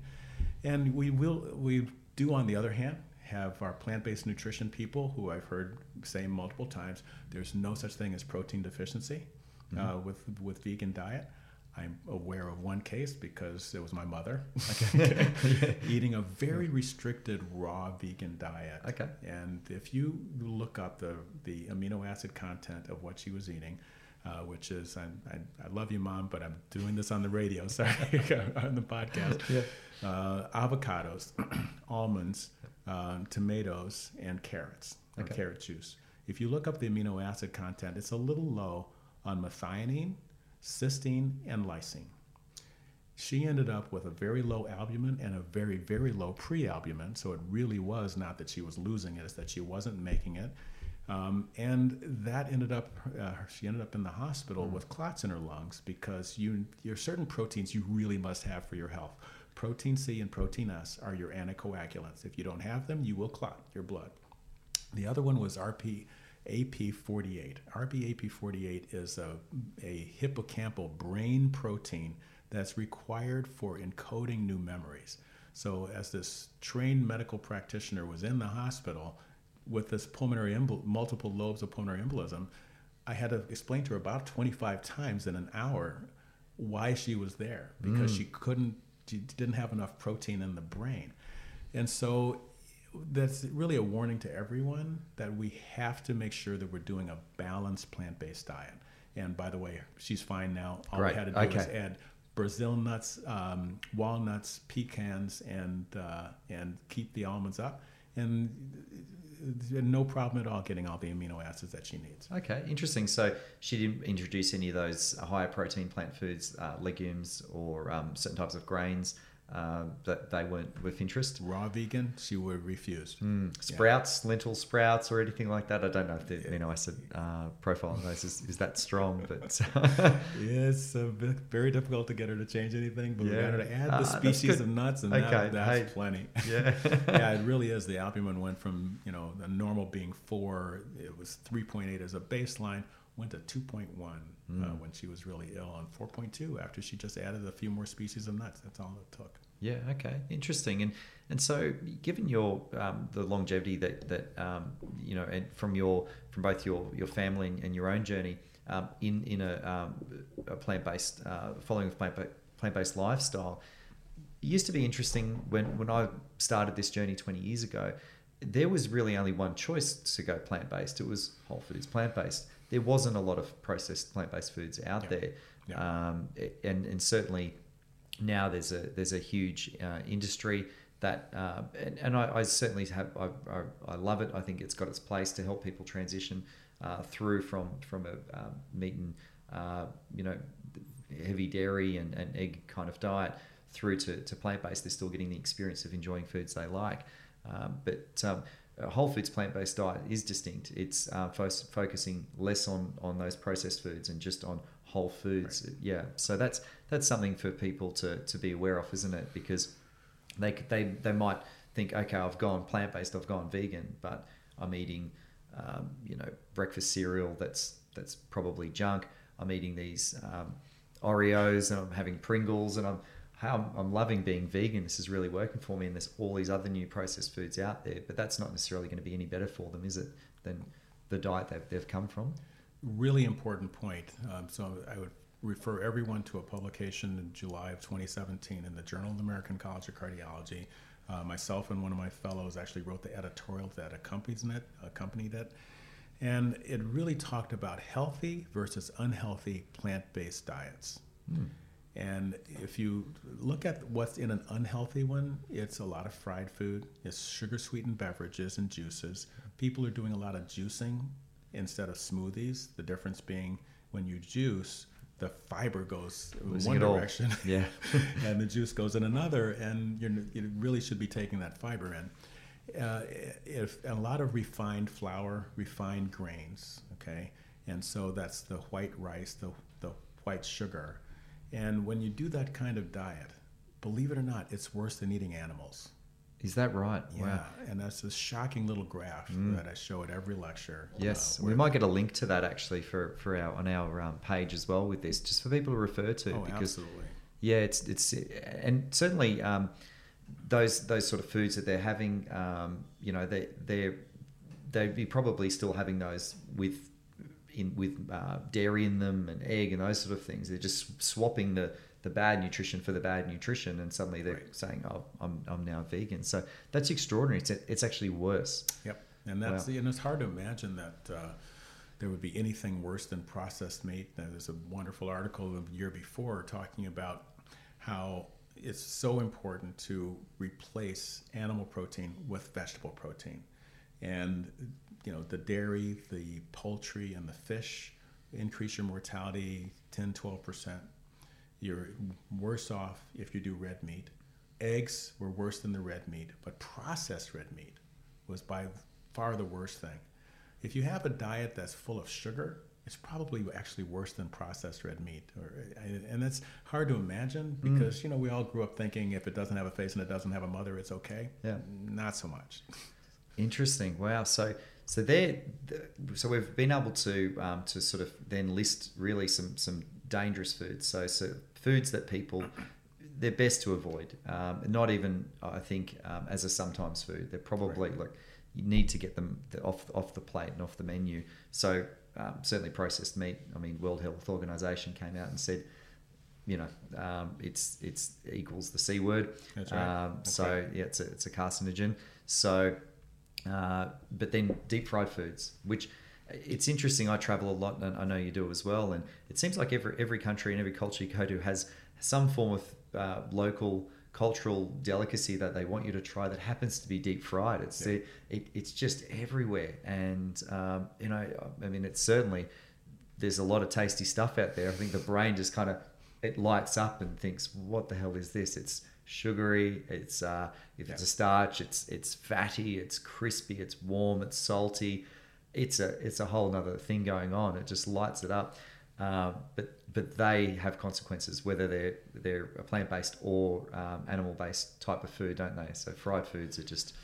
And we will, we do, on the other hand, have our plant-based nutrition people who I've heard say multiple times, there's no such thing as protein deficiency mm-hmm. uh, with with vegan diet. I'm aware of one case because it was my mother okay. eating a very restricted raw vegan diet. Okay. And if you look up the, the amino acid content of what she was eating, uh, which is, I, I, I, love you, mom, but I'm doing this on the radio, sorry, on the podcast. Yeah. Uh, avocados, almonds, um, tomatoes, and carrots, or okay. carrot juice. If you look up the amino acid content, it's a little low on methionine, cysteine, and lysine. She ended up with a very low albumin and a very, very low prealbumin. So it really was not that she was losing it, it's that she wasn't making it. Um, and that ended up, uh, she ended up in the hospital mm. with clots in her lungs because you, there are certain proteins you really must have for your health. Protein C and protein S are your anticoagulants. If you don't have them, you will clot your blood. The other one was RP AP48. RBAP48 is a, a hippocampal brain protein that's required for encoding new memories. So, as this trained medical practitioner was in the hospital with this pulmonary embol- multiple lobes of pulmonary embolism, I had to explain to her about 25 times in an hour why she was there because mm. she couldn't, she didn't have enough protein in the brain. And so that's really a warning to everyone that we have to make sure that we're doing a balanced plant-based diet. And by the way, she's fine now. All right. we had to do okay. was add Brazil nuts, um, walnuts, pecans, and uh, and keep the almonds up, and no problem at all getting all the amino acids that she needs. Okay, interesting. So she didn't introduce any of those higher protein plant foods, uh, legumes, or um, certain types of grains uh, that they weren't with interest. Raw vegan, she would refuse. Mm. Sprouts, yeah. lentil sprouts, or anything like that. I don't know if the amino acid uh, profile of those is, is that strong, but it's uh, very difficult to get her to change anything. But yeah. we got her to add the ah, species of nuts, and okay. that, that's hey. plenty. Yeah, yeah, it really is. The albumin went from you know the normal being four, it was three point eight as a baseline went to 2.1 mm. uh, hmm. when she was really ill and 4.2 after she just added a few more species of nuts that's all it took yeah okay interesting and and so given your um, the longevity that that um, you know and from your from both your your family and your own journey um, in in a, um, a plant-based uh, following a plant plant-based lifestyle it used to be interesting when when I started this journey 20 years ago there was really only one choice to go plant-based it was whole foods plant-based there wasn't a lot of processed plant-based foods out yeah. there, yeah. Um, and and certainly now there's a there's a huge uh, industry that uh, and, and I, I, certainly have I, I, I, love it. I think it's got its place to help people transition uh, through from from a um, meat and uh, you know heavy dairy and, and egg kind of diet through to, to plant based. They're still getting the experience of enjoying foods they like, um, but um, a whole foods plant based diet is distinct. It's uh, fo- focusing less on on those processed foods and just on whole foods. Right. Yeah, so that's that's something for people to to be aware of, isn't it? Because they they they might think, okay, I've gone plant based, I've gone vegan, but I'm eating, um, you know, breakfast cereal that's that's probably junk. I'm eating these um, Oreos and I'm having Pringles and I'm how I'm loving being vegan. This is really working for me, and there's all these other new processed foods out there, but that's not necessarily going to be any better for them, is it, than the diet they've, they've come from? Really important point. Um, so I would refer everyone to a publication in July of 2017 in the Journal of the American College of Cardiology. Uh, myself and one of my fellows actually wrote the editorial that accompanies it, accompanied it. And it really talked about healthy versus unhealthy plant based diets. Mm. And if you look at what's in an unhealthy one, it's a lot of fried food, it's sugar sweetened beverages and juices. People are doing a lot of juicing instead of smoothies. The difference being when you juice, the fiber goes in one direction, yeah, and the juice goes in another, and you really should be taking that fiber in. uh, if a lot of refined flour, refined grains, okay, and so that's the white rice, the the white sugar, and when you do that kind of diet, believe it or not, it's worse than eating animals. Is that right? Yeah, Wow. and that's this shocking little graph that I show at every lecture. Yes, uh, we might get a link to that actually for, for our on our um, page as well with this, just for people to refer to. Oh, because absolutely. yeah, it's it's and certainly um, those those sort of foods that they're having, um, you know, they they they'd be probably still having those with in with uh, dairy in them and egg and those sort of things. They're just swapping the the bad nutrition for the bad nutrition, and suddenly they're Right. saying, "Oh, I'm, I'm now vegan." So that's extraordinary. It's it's actually worse. Yep, and that's Wow. and it's hard to imagine that uh, there would be anything worse than processed meat. Now, There's a wonderful article the year before talking about how it's so important to replace animal protein with vegetable protein, and you know the dairy, the poultry, and the fish increase your mortality 10, 12 percent. You're worse off if you do red meat. Eggs were worse than the red meat, but processed red meat was by far the worst thing. If you have a diet that's full of sugar, it's probably actually worse than processed red meat. Or, and that's hard to imagine because you know we all grew up thinking if it doesn't have a face and it doesn't have a mother, it's okay. Yeah. Not so much. Interesting. Wow. So so there. So we've been able to um, to sort of then list really some some dangerous foods. So so foods that people they're best to avoid. Um, not even I think um, as a sometimes food. They're probably like you need to get them off off the plate and off the menu. So um, certainly processed meat. I mean, World Health Organization came out and said. You know, um, it's it's equals the c word. That's right. Um, That's so right. yeah, it's a, it's a carcinogen. So, uh, but then deep fried foods, which it's interesting. I travel a lot, and I know you do as well. And it seems like every every country and every culture you go to has some form of uh, local cultural delicacy that they want you to try that happens to be deep fried. It's Yeah. it, it's just everywhere, and um, you know, I mean, it's certainly there's a lot of tasty stuff out there. I think the brain just kind of it lights up and thinks, "What the hell is this?" It's sugary. It's uh, if it's a starch, it's it's fatty. It's crispy. It's warm. It's salty. It's a it's a whole other thing going on. It just lights it up. Uh, but but they have consequences whether they're they're a plant based or um, animal based type of food, don't they? So fried foods are just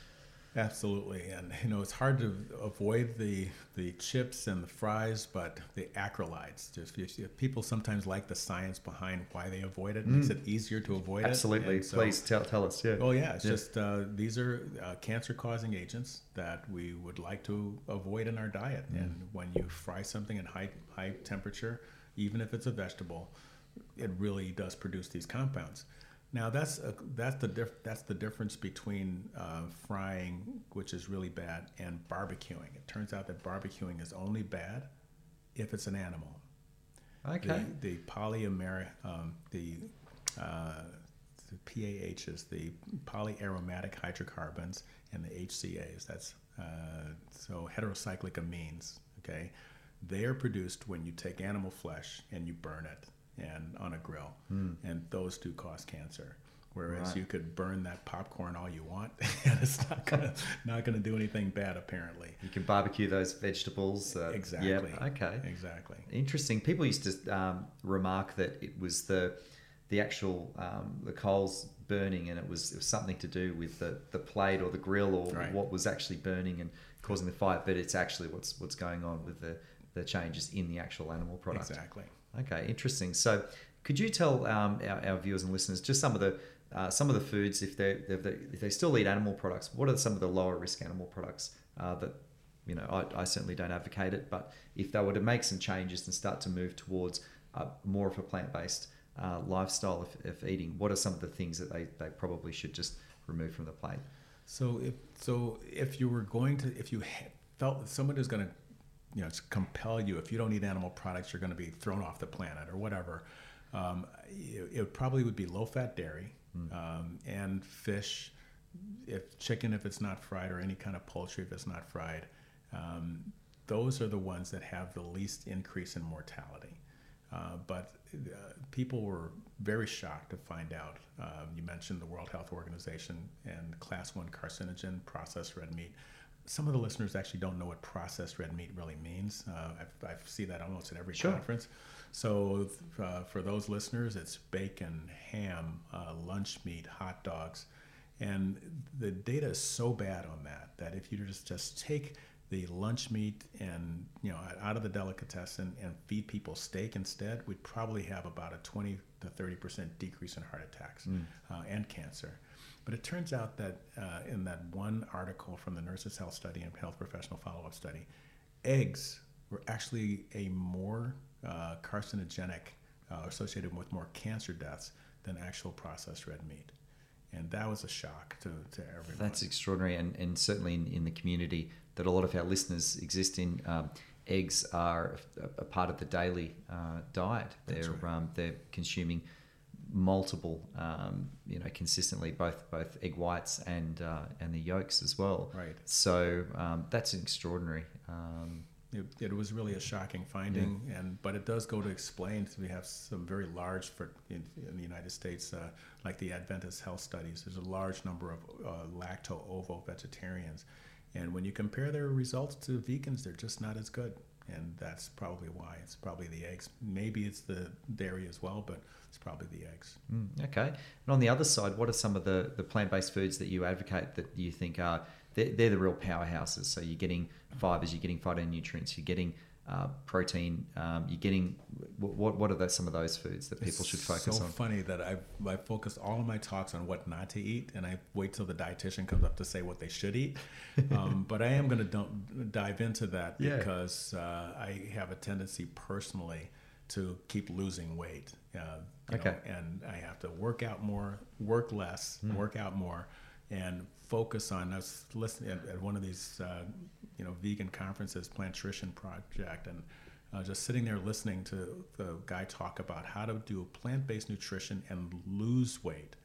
Absolutely, and you know it's hard to avoid the the chips and the fries, but the acrylamides. Just if, people sometimes like the science behind why they avoid it, makes it easier to avoid it. absolutely. So- Please tell tell us. Yeah. Well, yeah, it's Yeah. just uh, these are uh, cancer-causing agents that we would like to avoid in our diet. Mm. And when you fry something in high high temperature, even if it's a vegetable, it really does produce these compounds. Now that's a, that's the diff- that's the difference between uh, frying, which is really bad, and barbecuing. It turns out that barbecuing is only bad if it's an animal. Okay. The, the polyamer, um, the, uh, the PAHs, the polyaromatic hydrocarbons, and the HCAs. That's uh, so heterocyclic amines. Okay, they are produced when you take animal flesh and you burn it and on a grill, and those do cause cancer. Whereas Right. you could burn that popcorn all you want, and it's not gonna not gonna do anything bad apparently. You can barbecue those vegetables. Uh, Exactly. Yeah. Okay. Exactly. Interesting. People used to um, remark that it was the the actual um, the coals burning, and it was, it was something to do with the, the plate or the grill or Right. what was actually burning and causing the fire. But it's actually what's what's going on with the the changes in the actual animal product. Exactly. Okay, interesting. So, could you tell um, our, our viewers and listeners just some of the uh, some of the foods if they if they if they still eat animal products? What are some of the lower risk animal products uh, that you know? I, I certainly don't advocate it, but if they were to make some changes and start to move towards more of a plant based uh, lifestyle of, of eating, what are some of the things that they, they probably should just remove from the plate? So if so, if you were going to, if you felt that someone is going to, you know, it's compel you, if you don't eat animal products, you're going to be thrown off the planet or whatever. Um, it, it probably would be low-fat dairy um, and fish, if chicken if it's not fried, or any kind of poultry if it's not fried. Um, those are the ones that have the least increase in mortality. Uh, but uh, people were very shocked to find out. Um, you mentioned the World Health Organization and class one carcinogen processed red meat. Some of the listeners actually don't know what processed red meat really means. Uh, I see that almost at every Sure. conference. So, uh, for those listeners, it's bacon, ham, uh, lunch meat, hot dogs. And the data is so bad on that that if you just, just take the lunch meat and you know out of the delicatessen and feed people steak instead, we'd probably have about a 20 to 30 percent decrease in heart attacks uh, and cancer. But it turns out that uh, in that one article from the Nurses Health Study and Health Professional Follow Up Study, eggs were actually a more uh, carcinogenic, uh, associated with more cancer deaths than actual processed red meat. And that was a shock to, to everyone. That's extraordinary, and, and certainly in, in the community that a lot of our listeners exist in, um, eggs are a, a part of the daily uh, diet. They're right. um, they're consuming multiple, um, you know, consistently both both egg whites and uh, and the yolks as well. Right. So um, that's extraordinary. Um, It, it was really a shocking finding, and but it does go to explain. We have some very large for in, in the United States, uh, like the Adventist Health Studies. There's a large number of uh, lacto ovo vegetarians, and when you compare their results to vegans, they're just not as good. And that's probably why. It's probably the eggs. Maybe it's the dairy as well, but it's probably the eggs. Mm, okay. And on the other side, what are some of the, the plant based foods that you advocate that you think are they're, they're the real powerhouses? So you're getting fibers, you're getting phytonutrients, you're getting uh, protein, um, you're getting what what are the, some of those foods that people It's should focus so on? So funny that I I focus all of my talks on what not to eat, and I wait till the dietitian comes up to say what they should eat. um, but I am going to dive into that Yeah. because uh, I have a tendency personally to keep losing weight. Uh, Okay. know, and I have to work out more, work less, Hmm. work out more, and focus on. I was listening at, at one of these, uh, you know, vegan conferences, Plantrition Project, and uh, just sitting there listening to the guy talk about how to do plant-based nutrition and lose weight.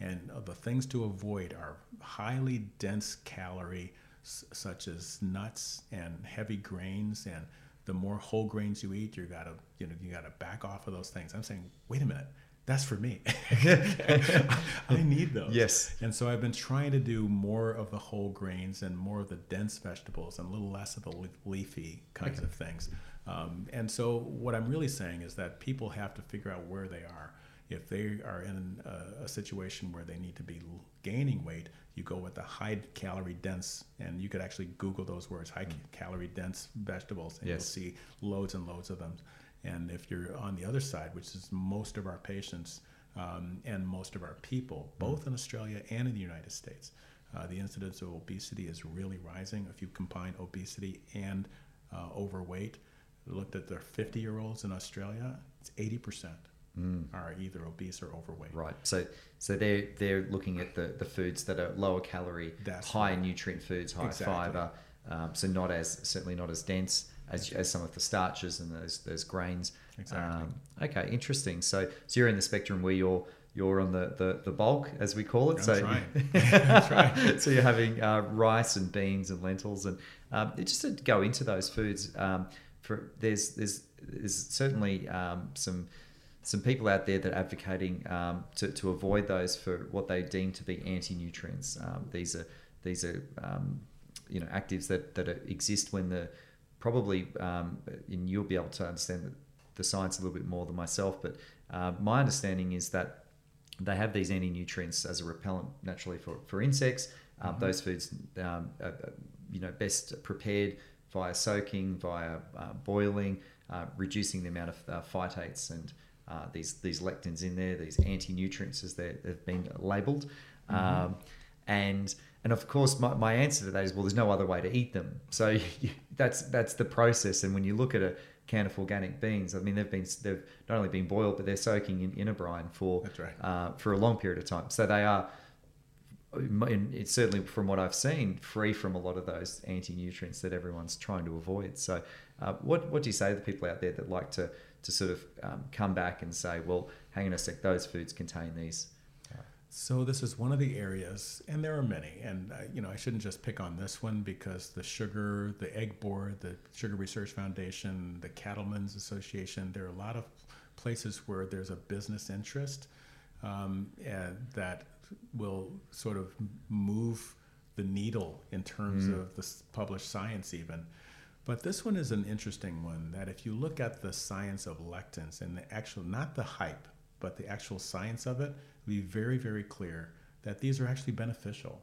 And uh, the things to avoid are highly dense calorie, s- such as nuts and heavy grains. And the more whole grains you eat, you gotta you know you gotta back off of those things. I'm saying, wait a minute, that's for me. I need those. Yes. And so I've been trying to do more of the whole grains and more of the dense vegetables and a little less of the leafy kinds of things. Um, and so what I'm really saying is that people have to figure out where they are. If they are in a, a situation where they need to be gaining weight, you go with the high calorie dense, and you could actually Google those words, high calorie dense vegetables, and Yes. you'll see loads and loads of them. And if you're on the other side, which is most of our patients um, and most of our people, both in Australia and in the United States, uh, the incidence of obesity is really rising. If you combine obesity and uh, overweight, looked at the 50 year olds in Australia, it's 80% are either obese or overweight. Right. So so they're they're looking at the, the foods that are lower calorie, That's high right. nutrient foods, high Exactly. fiber. Um, so not as certainly not as dense as, as some of the starches and those those grains. Exactly. Um, okay, interesting. So so you're in the spectrum where you're you're on the, the, the bulk as we call it. I'm so trying. That's right. so you're having uh, rice and beans and lentils and um, just to go into those foods. Um, for there's there's there's certainly um, some some people out there that are advocating um, to, to avoid those for what they deem to be anti-nutrients. Um, these are these are um, you know actives that that exist when the probably um, and you'll be able to understand the, science a little bit more than myself. But uh, my understanding is that they have these anti-nutrients as a repellent naturally for, for insects. Um, Those foods, um, are, are, you know, best prepared via soaking, via uh, boiling, uh, reducing the amount of uh, phytates and uh, these these lectins in there, these anti-nutrients as they- they've been labelled. Um, and and of course, my, my answer to that is well, there's no other way to eat them. So you, that's that's the process. And when you look at a can of organic beans, I mean, they've been they've not only been boiled, but they're soaking in, in a brine for right. uh, for a long period of time. So they are, it's certainly from what I've seen, free from a lot of those anti nutrients that everyone's trying to avoid. So, uh, what what do you say to the people out there that like to to sort of um, come back and say, well, hang on a sec, those foods contain these. So this is one of the areas, and there are many. And uh, you know, I shouldn't just pick on this one because the sugar, the egg board, the Sugar Research Foundation, the Cattlemen's Association. There are a lot of places where there's a business interest um, and that will sort of move the needle in terms Mm. of the published science, even. But this one is an interesting one that if you look at the science of lectins and the actual, not the hype, but the actual science of it, it'll be very, very clear that these are actually beneficial.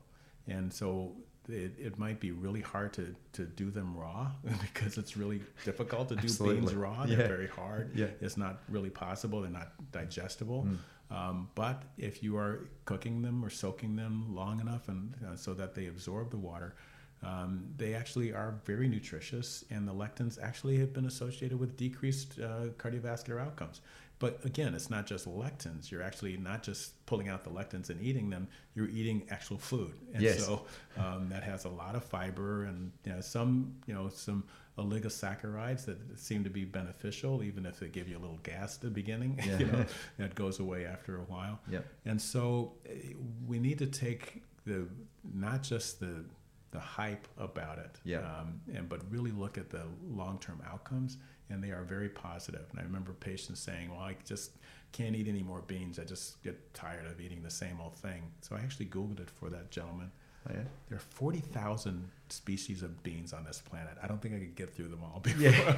And so it, it might be really hard to, to do them raw because it's really difficult to do beans raw. Yeah. They're very hard. Yeah. Mm. It's not really possible. They're not digestible. Um, but if you are cooking them or soaking them long enough and uh, so that they absorb the water, um, they actually are very nutritious, and the lectins actually have been associated with decreased uh, cardiovascular outcomes. But again, it's not just lectins. You're actually not just pulling out the lectins and eating them. You're eating actual food, and Yes. so um, that has a lot of fiber and you know, some, you know, some oligosaccharides that seem to be beneficial, even if they give you a little gas at the beginning. Yeah. you know, that goes away after a while. Yep. And so eh, we need to take the not just the the hype about it, Yeah. um, and but really look at the long term outcomes, and they are very positive. And I remember patients saying, "Well, I just can't eat any more beans. I just get tired of eating the same old thing." So I actually googled it for that gentleman. Oh, yeah. There are forty thousand species of beans on this planet. I don't think I could get through them all before. Yeah.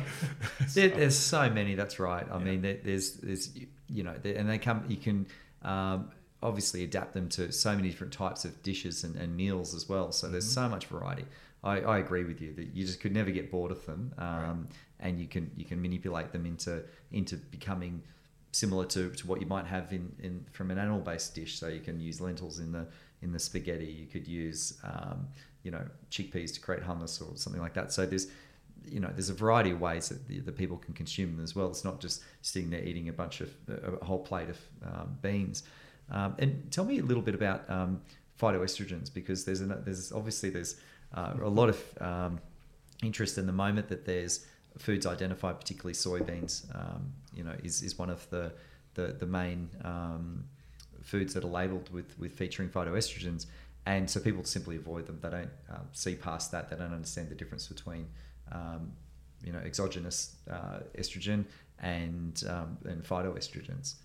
So- There, there's so many. That's right. I Yeah. mean, there, there's there's you know, there, and they come. You can um, obviously adapt them to so many different types of dishes and, and meals as well. So there's Mm-hmm. so much variety. I, I agree with you that you just could never get bored of them, um, and you can you can manipulate them into into becoming similar to, to what you might have in, in from an animal based dish. So you can use lentils in the in the spaghetti. You could use um, you know chickpeas to create hummus or something like that. So there's you know there's a variety of ways that the, the people can consume them as well. It's not just sitting there eating a bunch of a whole plate of um, beans. Um, and tell me a little bit about um, phytoestrogens because there's an, there's obviously there's uh, a lot of um, interest in the moment that there's foods identified, particularly soybeans. Um, you know, is, is one of the the, the main um, foods that are labelled with with featuring phytoestrogens, and so people simply avoid them. They don't um, see past that. They don't understand the difference between you know exogenous uh, estrogen and um, and phytoestrogens.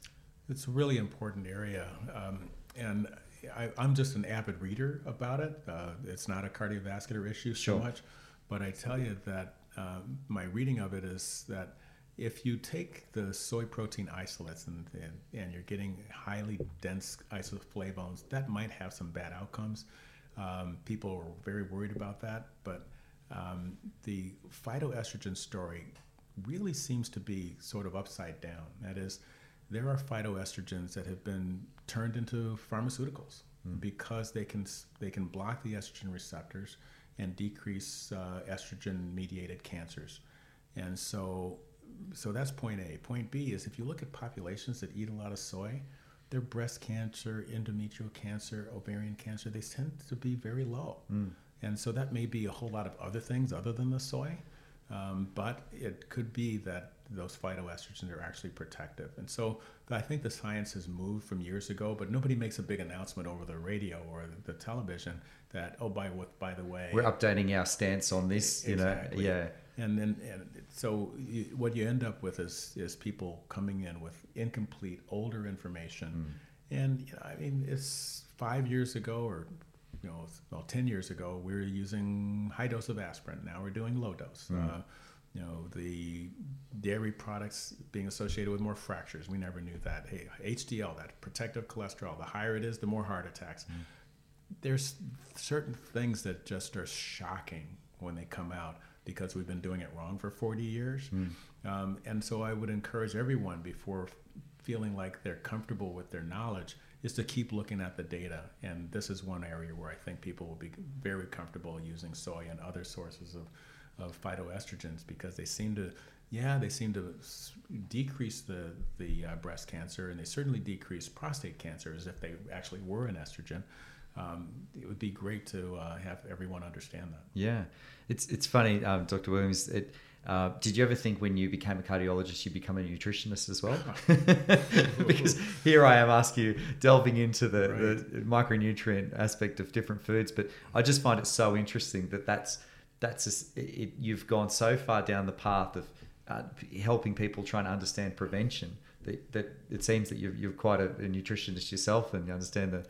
It's a really important area, um, and I, I'm just an avid reader about it. Uh, it's not a cardiovascular issue so Sure. much, but I tell you that um, my reading of it is that if you take the soy protein isolates and, and, and you're getting highly dense isoflavones, that might have some bad outcomes. Um, people are very worried about that, but um, the phytoestrogen story really seems to be sort of upside down. That is, there are phytoestrogens that have been turned into pharmaceuticals because they can they can block the estrogen receptors and decrease uh, estrogen mediated cancers. And so so that's point A. Point B is if you look at populations that eat a lot of soy, their breast cancer, endometrial cancer, ovarian cancer, they tend to be very low. And so that may be a whole lot of other things other than the soy. Um, but it could be that those phytoestrogens are actually protective. And so I think the science has moved from years ago, but nobody makes a big announcement over the radio or the television that, oh, by what, by the way, We're updating our stance on this. You Exactly. know, yeah, and then and so you, what you end up with is is people coming in with incomplete older information and you know, i mean it's five years ago or you know well 10 years ago we were using high dose of aspirin now we're doing low dose uh, you know the dairy products being associated with more fractures. We never knew that. Hey hdl that protective cholesterol the higher it is the more heart attacks. There's certain things that just are shocking when they come out because we've been doing it wrong for 40 years. Um, and so I would encourage everyone before feeling like they're comfortable with their knowledge is to keep looking at the data. And this is one area where I think people will be very comfortable using soy and other sources of, of phytoestrogens because they seem to, yeah, they seem to decrease the, the uh, breast cancer and they certainly decrease prostate cancer as if they actually were an estrogen. Um, it would be great to uh, have everyone understand that. Yeah, it's it's funny, um, Dr. Williams. It, uh, did you ever think when you became a cardiologist you'd become a nutritionist as well? because here I am asking you delving into the, the micronutrient aspect of different foods, but I just find it so interesting that that's that's just, it, it, you've gone so far down the path of uh, helping people trying to understand prevention that, that it seems that you're, you're quite a, a nutritionist yourself and you understand the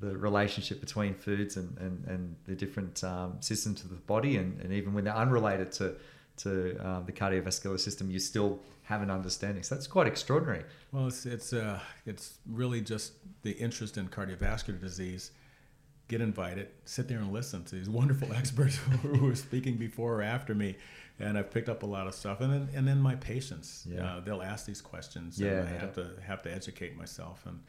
the relationship between foods and, and, and the different um, systems of the body and, and even when they're unrelated to to um, the cardiovascular system you still have an understanding. So that's quite extraordinary. Well it's it's uh, it's really just the interest in cardiovascular disease get invited sit there and listen to these wonderful experts who are speaking before or after me and I've picked up a lot of stuff and then and then my patients yeah. uh, they'll ask these questions yeah, and I have to have to educate myself and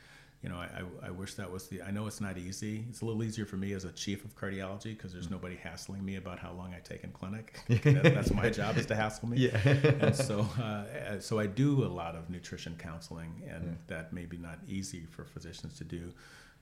you know, I, I wish that was the. I know it's not easy. It's a little easier for me as a chief of cardiology because there's nobody hassling me about how long I take in clinic. that, that's my job is to hassle me. Yeah. and so, uh, so I do a lot of nutrition counseling, and yeah. that may be not easy for physicians to do.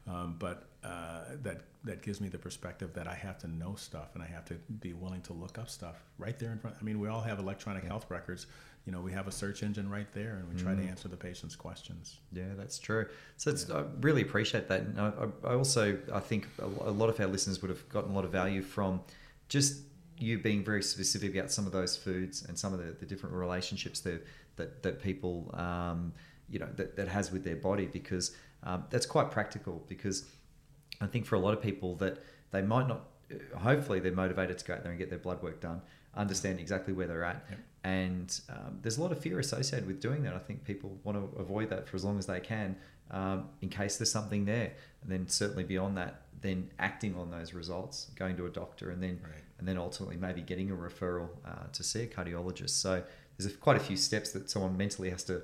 Um, but uh, that that gives me the perspective that I have to know stuff and I have to be willing to look up stuff right there in front. I mean, we all have electronic yeah. health records. You know, we have a search engine right there, and we try mm. to answer the patient's questions. Yeah, that's true. So yeah. I really appreciate that. And I, I also I think a lot of our listeners would have gotten a lot of value from just you being very specific about some of those foods and some of the, the different relationships that that, that people um, you know that, that has with their body because um, that's quite practical because I think for a lot of people that they might not, hopefully they're motivated to go out there and get their blood work done, understand exactly where they're at. Yep. And um, there's a lot of fear associated with doing that. I think people want to avoid that for as long as they can um, in case there's something there. And then certainly beyond that, then acting on those results, going to a doctor, and then right. and then ultimately maybe getting a referral uh, to see a cardiologist. So there's a, quite a few steps that someone mentally has to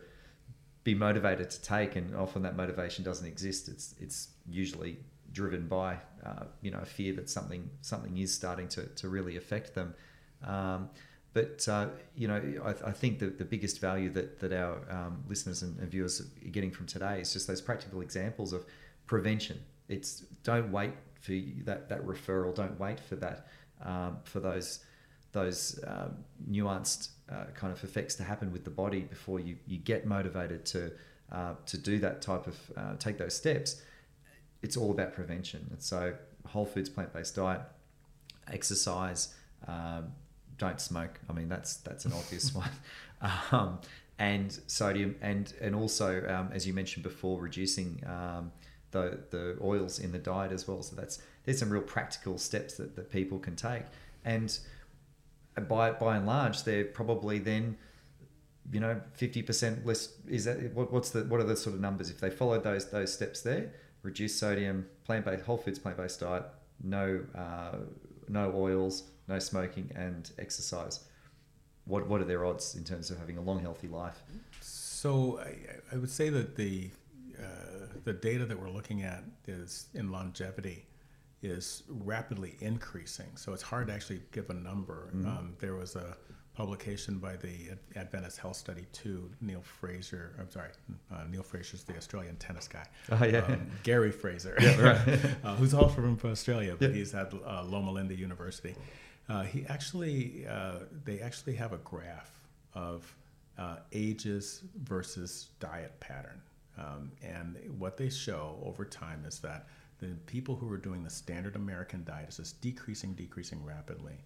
be motivated to take, and often that motivation doesn't exist. It's it's usually driven by uh, you know a fear that something something is starting to, to really affect them. Um, but uh, you know, I, I, think that the biggest value that that our um, listeners and, and, viewers are getting from today is just those practical examples of prevention. It's don't wait for that that referral. Don't wait for that um, for those those um, nuanced uh, kind of effects to happen with the body before you, you get motivated to uh, to do that type of uh, take those steps. It's all about prevention, and so whole foods, plant based diet, exercise, um, don't smoke. I mean that's that's an obvious one, um, and sodium, and and also um, as you mentioned before, reducing um, the the oils in the diet as well. So that's there's some real practical steps that, that people can take, and by by and large, they're probably then, you know, fifty percent less. Is that what, what's the what are the sort of numbers if they followed those those steps there? Reduce sodium, plant based, whole foods, plant based diet, no uh, no oils, no smoking, and exercise. What what are their odds in terms of having a long, healthy life? So I, I would say that the uh, the data that we're looking at is in longevity is rapidly increasing. So it's hard to actually give a number. Mm-hmm. Um, there was a publication by the Adventist Health Study 2, Neil Fraser, I'm sorry, uh, Neil Fraser's the Australian tennis guy. Oh, yeah. Um, Gary Fraser, yeah, right. uh, who's also from Australia, but yeah. he's at uh, Loma Linda University. Uh, he actually, uh, they actually have a graph of uh, ages versus diet pattern. Um, and what they show over time is that the people who are doing the standard American diet is just decreasing, decreasing rapidly.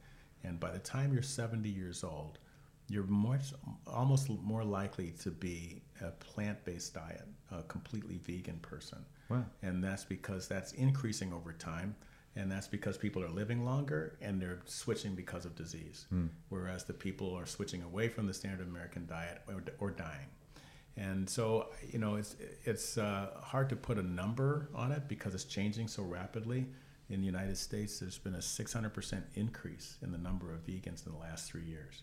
And by the time you're 70 years old, you're much, almost more likely to be a plant-based diet, a completely vegan person. Wow. And that's because that's increasing over time. And that's because people are living longer and they're switching because of disease. Mm. Whereas the people are switching away from the standard American diet or, or dying. And so, you know, it's it's uh, hard to put a number on it because it's changing so rapidly. In the United States, there's been a 600% increase in the number of vegans in the last three years.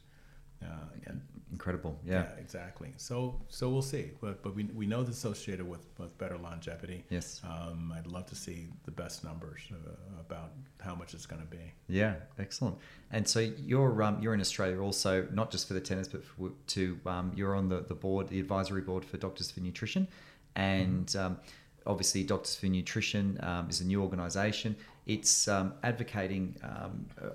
Uh, and incredible, yeah. yeah. exactly. So, so we'll see, but but we, we know it's associated with, with better longevity. Yes. Um, I'd love to see the best numbers uh, about how much it's going to be. Yeah, excellent. And so you're um, you're in Australia also, not just for the tennis, but for, to um, you're on the the board, the advisory board for Doctors for Nutrition, and mm-hmm. Um, obviously Doctors for Nutrition um, is a new organisation. It's um, advocating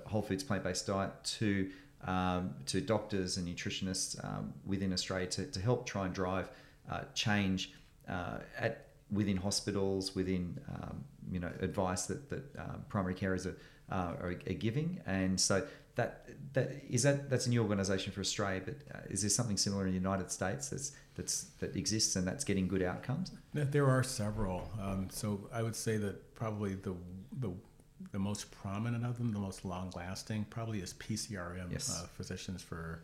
whole foods plant based diet to um, to doctors and nutritionists um, within Australia to, to help try and drive uh, change uh, at within hospitals, within um, you know advice that that uh, primary carers are, are, are, giving, and so that that is that that's a new organisation for Australia, but uh, is there something similar in the United States that's that's that exists and that's getting good outcomes? There are several. Um, so I would say that probably the the the most prominent of them, the most long lasting, probably is PCRM, Yes. uh, Physicians for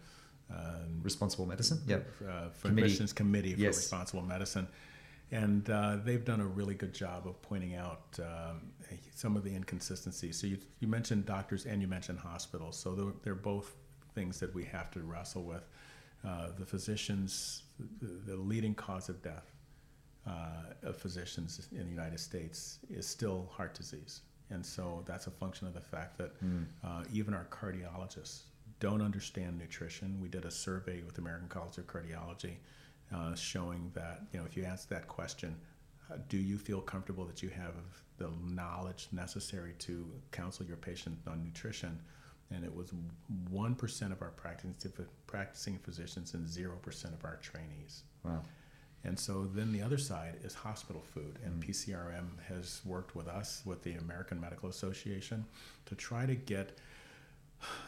um, Responsible medicine. Yeah. uh, Committee. Physicians Committee for Yes. Responsible Medicine. And uh, they've done a really good job of pointing out um, some of the inconsistencies. So you, you mentioned doctors and you mentioned hospitals. So they're, they're both things that we have to wrestle with. Uh, the physicians, the, the leading cause of death uh, of physicians in the United States is still heart disease. And so that's a function of the fact that uh, even our cardiologists don't understand nutrition. We did a survey with American College of Cardiology uh, showing that, you know, if you ask that question, uh, do you feel comfortable that you have the knowledge necessary to counsel your patient on nutrition? And it was 1% of our practicing, practicing physicians and 0% of our trainees. Wow. And so then the other side is hospital food, and PCRM has worked with us, with the American Medical Association, to try to get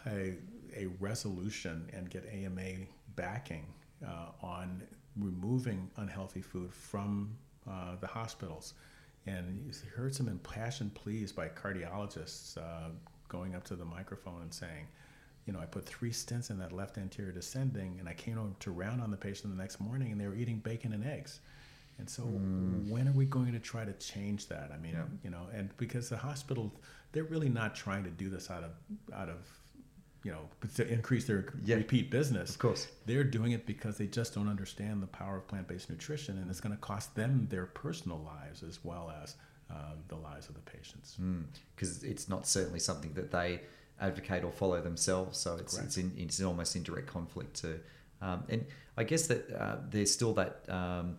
a, a resolution and get AMA backing uh, on removing unhealthy food from uh, the hospitals. And you heard some impassioned pleas by cardiologists uh, going up to the microphone and saying, you know, I put three stents in that left anterior descending, and I came over to round on the patient the next morning, and they were eating bacon and eggs. And so, when are we going to try to change that? I mean, Yeah. you know, and because the hospital, they're really not trying to do this out of out of, you know, to increase their Yeah. repeat business. Of course. They're doing it because they just don't understand the power of plant-based nutrition, and it's going to cost them their personal lives as well as um, the lives of the patients. because it's not certainly something that they advocate or follow themselves. So it's it's, in, it's almost in direct conflict to, um, and I guess that uh, there's still that um,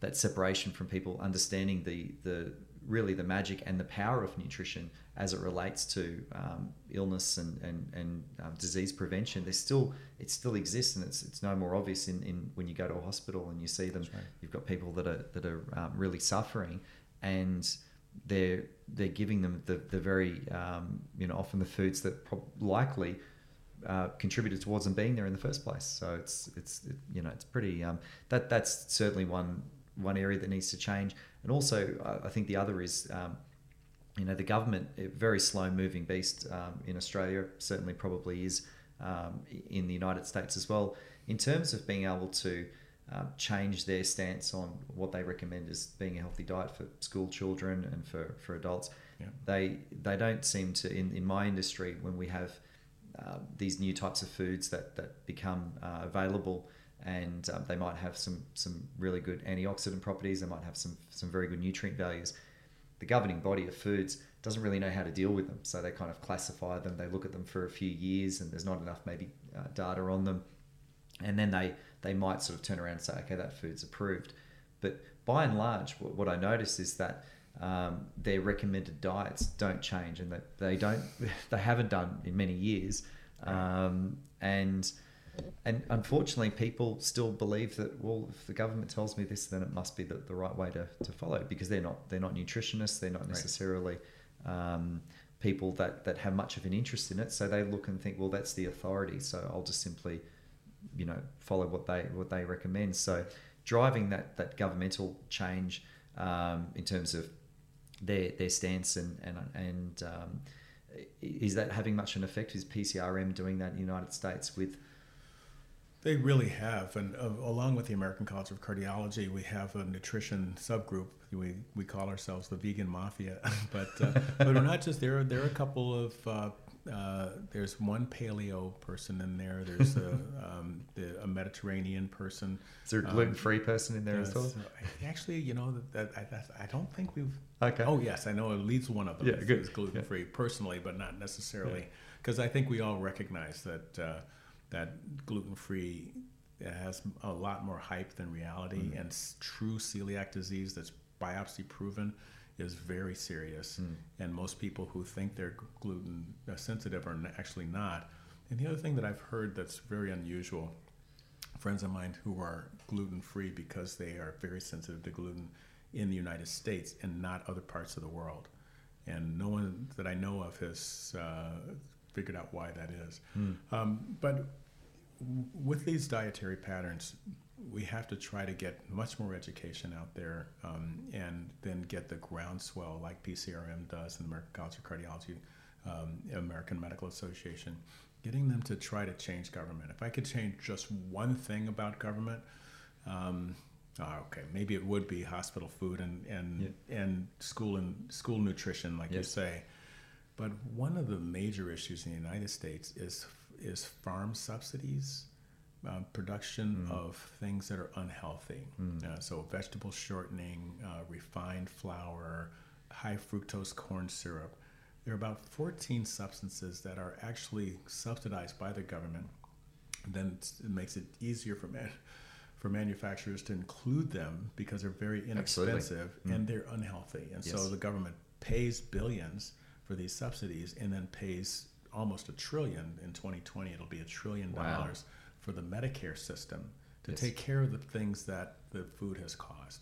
that separation from people understanding the the really the magic and the power of nutrition as it relates to um, illness and and, and um, disease prevention. There's still it still exists and it's it's no more obvious in, in when you go to a hospital and you see them. Right. You've got people that are that are um, really suffering and they're they're giving them the the very um, you know often the foods that prob- likely uh, contributed towards them being there in the first place. So it's it's it, you know it's pretty um, that that's certainly one one area that needs to change. And also I think the other is um, you know the government a very slow moving beast um, in Australia certainly probably is um, in the United States as well in terms of being able to um, change their stance on what they recommend as being a healthy diet for school children and for, for adults. Yeah. They they don't seem to in, in my industry when we have uh, these new types of foods that that become uh, available and um, they might have some some really good antioxidant properties. They might have some some very good nutrient values. The governing body of foods doesn't really know how to deal with them, so they kind of classify them. They look at them for a few years, and there's not enough maybe uh, data on them and then they they might sort of turn around and say, okay, that food's approved. But by and large, what, I notice is that um, their recommended diets don't change, and that they don't they haven't done in many years, um, and and unfortunately, people still believe that well, if the government tells me this, then it must be the, the right way to, to follow because they're not they're not nutritionists, they're not necessarily um, people that that have much of an interest in it. So they look and think, well, that's the authority, so I'll just simply you know follow what they what they recommend. So driving that that governmental change um, in terms of their their stance and and and um, is that having much an effect? Is PCRM doing that in the United States with They really have, and uh, along with the American College of Cardiology, we have a nutrition subgroup. We we call ourselves the Vegan Mafia, but uh, but we're not just there. There are a couple of uh, uh, there's one paleo person in there. There's a um, the, a Mediterranean person. is there a Um, gluten free person in there as well? Actually, you know that, that I, I don't think we've. Okay. Oh yes, I know at least one of them Yeah, is, is gluten free personally, but not necessarily because I think we all recognize that uh, that gluten free has a lot more hype than reality, Mm. and true celiac disease that's biopsy proven is very serious, Mm. and most people who think they're gluten sensitive are actually not. And the other thing that I've heard that's very unusual friends of mine who are gluten free because they are very sensitive to gluten in the United States and not other parts of the world. And no one that I know of has uh, figured out why that is. Um, but w- with these dietary patterns, we have to try to get much more education out there um, and then get the groundswell like PCRM does in the American College of Cardiology, um, American Medical Association, getting them to try to change government. If I could change just one thing about government, um, oh, okay, maybe it would be hospital food and and and school and school nutrition, like you say. But one of the major issues in the United States is is farm subsidies, uh, production of things that are unhealthy. Uh, so vegetable shortening, uh, refined flour, high fructose corn syrup. There are about 14 substances that are actually subsidized by the government. And then it makes it easier for man, for manufacturers to include them because they're very inexpensive and they're unhealthy. And so the government pays billions for these subsidies and then pays almost a trillion in 2020 it'll be a trillion Wow. For the medicare system to Yes. take care of the things that the food has caused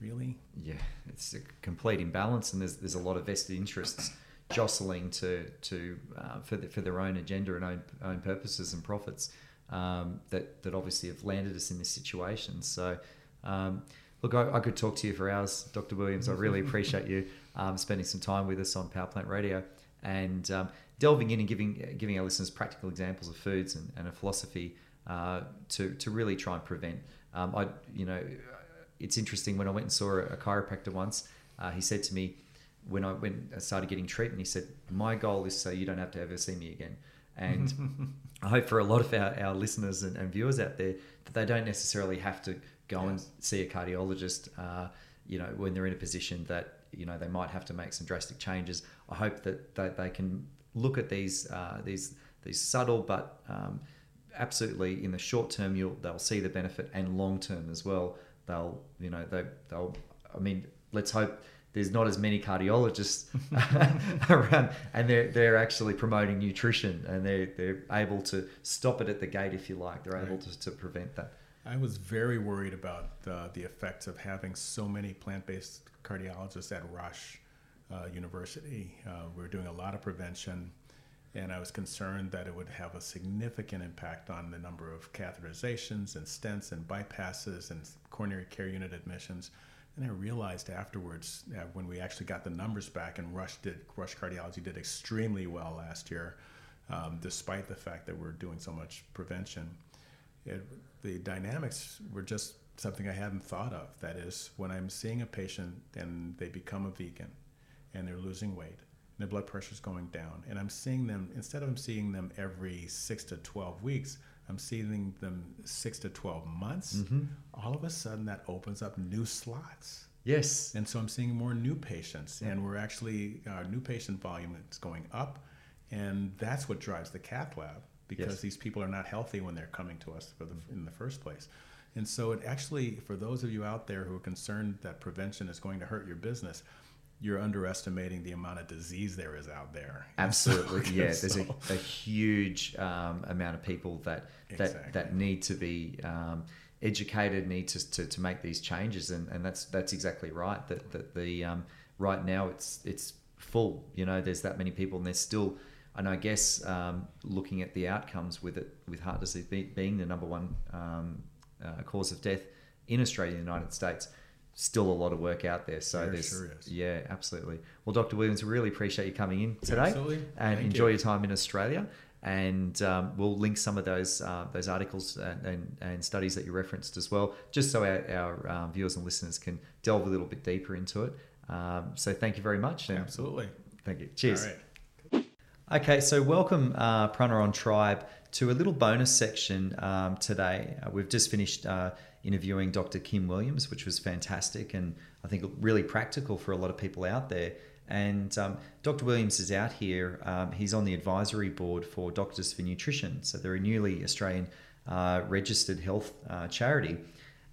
really yeah, it's a complete imbalance, and there's there's a lot of vested interests jostling to to uh, for the, for their own agenda and own own purposes and profits um, that that obviously have landed us in this situation. So. Um, Look, I, I could talk to you for hours, Dr. Williams. I really appreciate you um, spending some time with us on Power Plant Radio and um, delving in and giving giving our listeners practical examples of foods and, and a philosophy uh, to to really try and prevent. Um, I, you know, it's interesting when I went and saw a, chiropractor once. Uh, he said to me when I went I started getting treatment, he said, "My goal is so you don't have to ever see me again." And I hope for a lot of our, our listeners and, and viewers out there that they don't necessarily have to go and see a cardiologist. Uh, you know, when they're in a position that you know they might have to make some drastic changes. I hope that they, they can look at these uh, these these subtle but um, absolutely in the short term you'll they'll see the benefit and long term as well. They'll you know they they'll I mean let's hope there's not as many cardiologists around and they're they're actually promoting nutrition and they're they're able to stop it at the gate if you like. They're able to, to prevent that. I was very worried about uh, the effects of having so many plant-based cardiologists at Rush uh, University. Uh, We're doing a lot of prevention, and I was concerned that it would have a significant impact on the number of catheterizations and stents and bypasses and coronary care unit admissions. And I realized afterwards, uh, when we actually got the numbers back, and Rush did, Rush Cardiology did extremely well last year, um, despite the fact that we're doing so much prevention it, the dynamics were just something I hadn't thought of. That is, when I'm seeing a patient and they become a vegan and they're losing weight, their blood pressure is going down, and I'm seeing them, instead of seeing them every six to 12 weeks, I'm seeing them six to 12 months, mm-hmm. all of a sudden that opens up new slots. Yes. And so I'm seeing more new patients, and we're actually our new patient volume is going up, and that's what drives the cath lab because Yes. these people are not healthy when they're coming to us for the, mm-hmm. in the first place. And so it actually, for those of you out there who are concerned that prevention is going to hurt your business, you're underestimating the amount of disease there is out there. And so- Absolutely, yeah. There's so- a, a huge um, amount of people that that, Exactly. that need to be um, educated, need to, to, to make these changes, and, and that's that's exactly right. That that the um, right now it's it's full. You know, there's that many people, and there's still, and I guess um, looking at the outcomes with it with heart disease be, being the number one um, uh, cause of death in Australia and the United States. Still a lot of work out there. So There there's sure yeah, absolutely. Well, Dr. Williams, we really appreciate you coming in today Absolutely. and Thank enjoy you. your time in Australia. And um, we'll link some of those uh, those articles and, and, and studies that you referenced as well, just so our, our um, viewers and listeners can delve a little bit deeper into it. Um, so thank you very much. Absolutely. Thank you. Cheers. All right. Okay, so welcome uh, Pranaron Tribe to a little bonus section um, today. Uh, we've just finished uh, interviewing Dr. Kim Williams, which was fantastic and I think really practical for a lot of people out there. And um, Dr. Williams is out here. Um, he's on the advisory board for Doctors for Nutrition. So they're a newly Australian uh, registered health uh, charity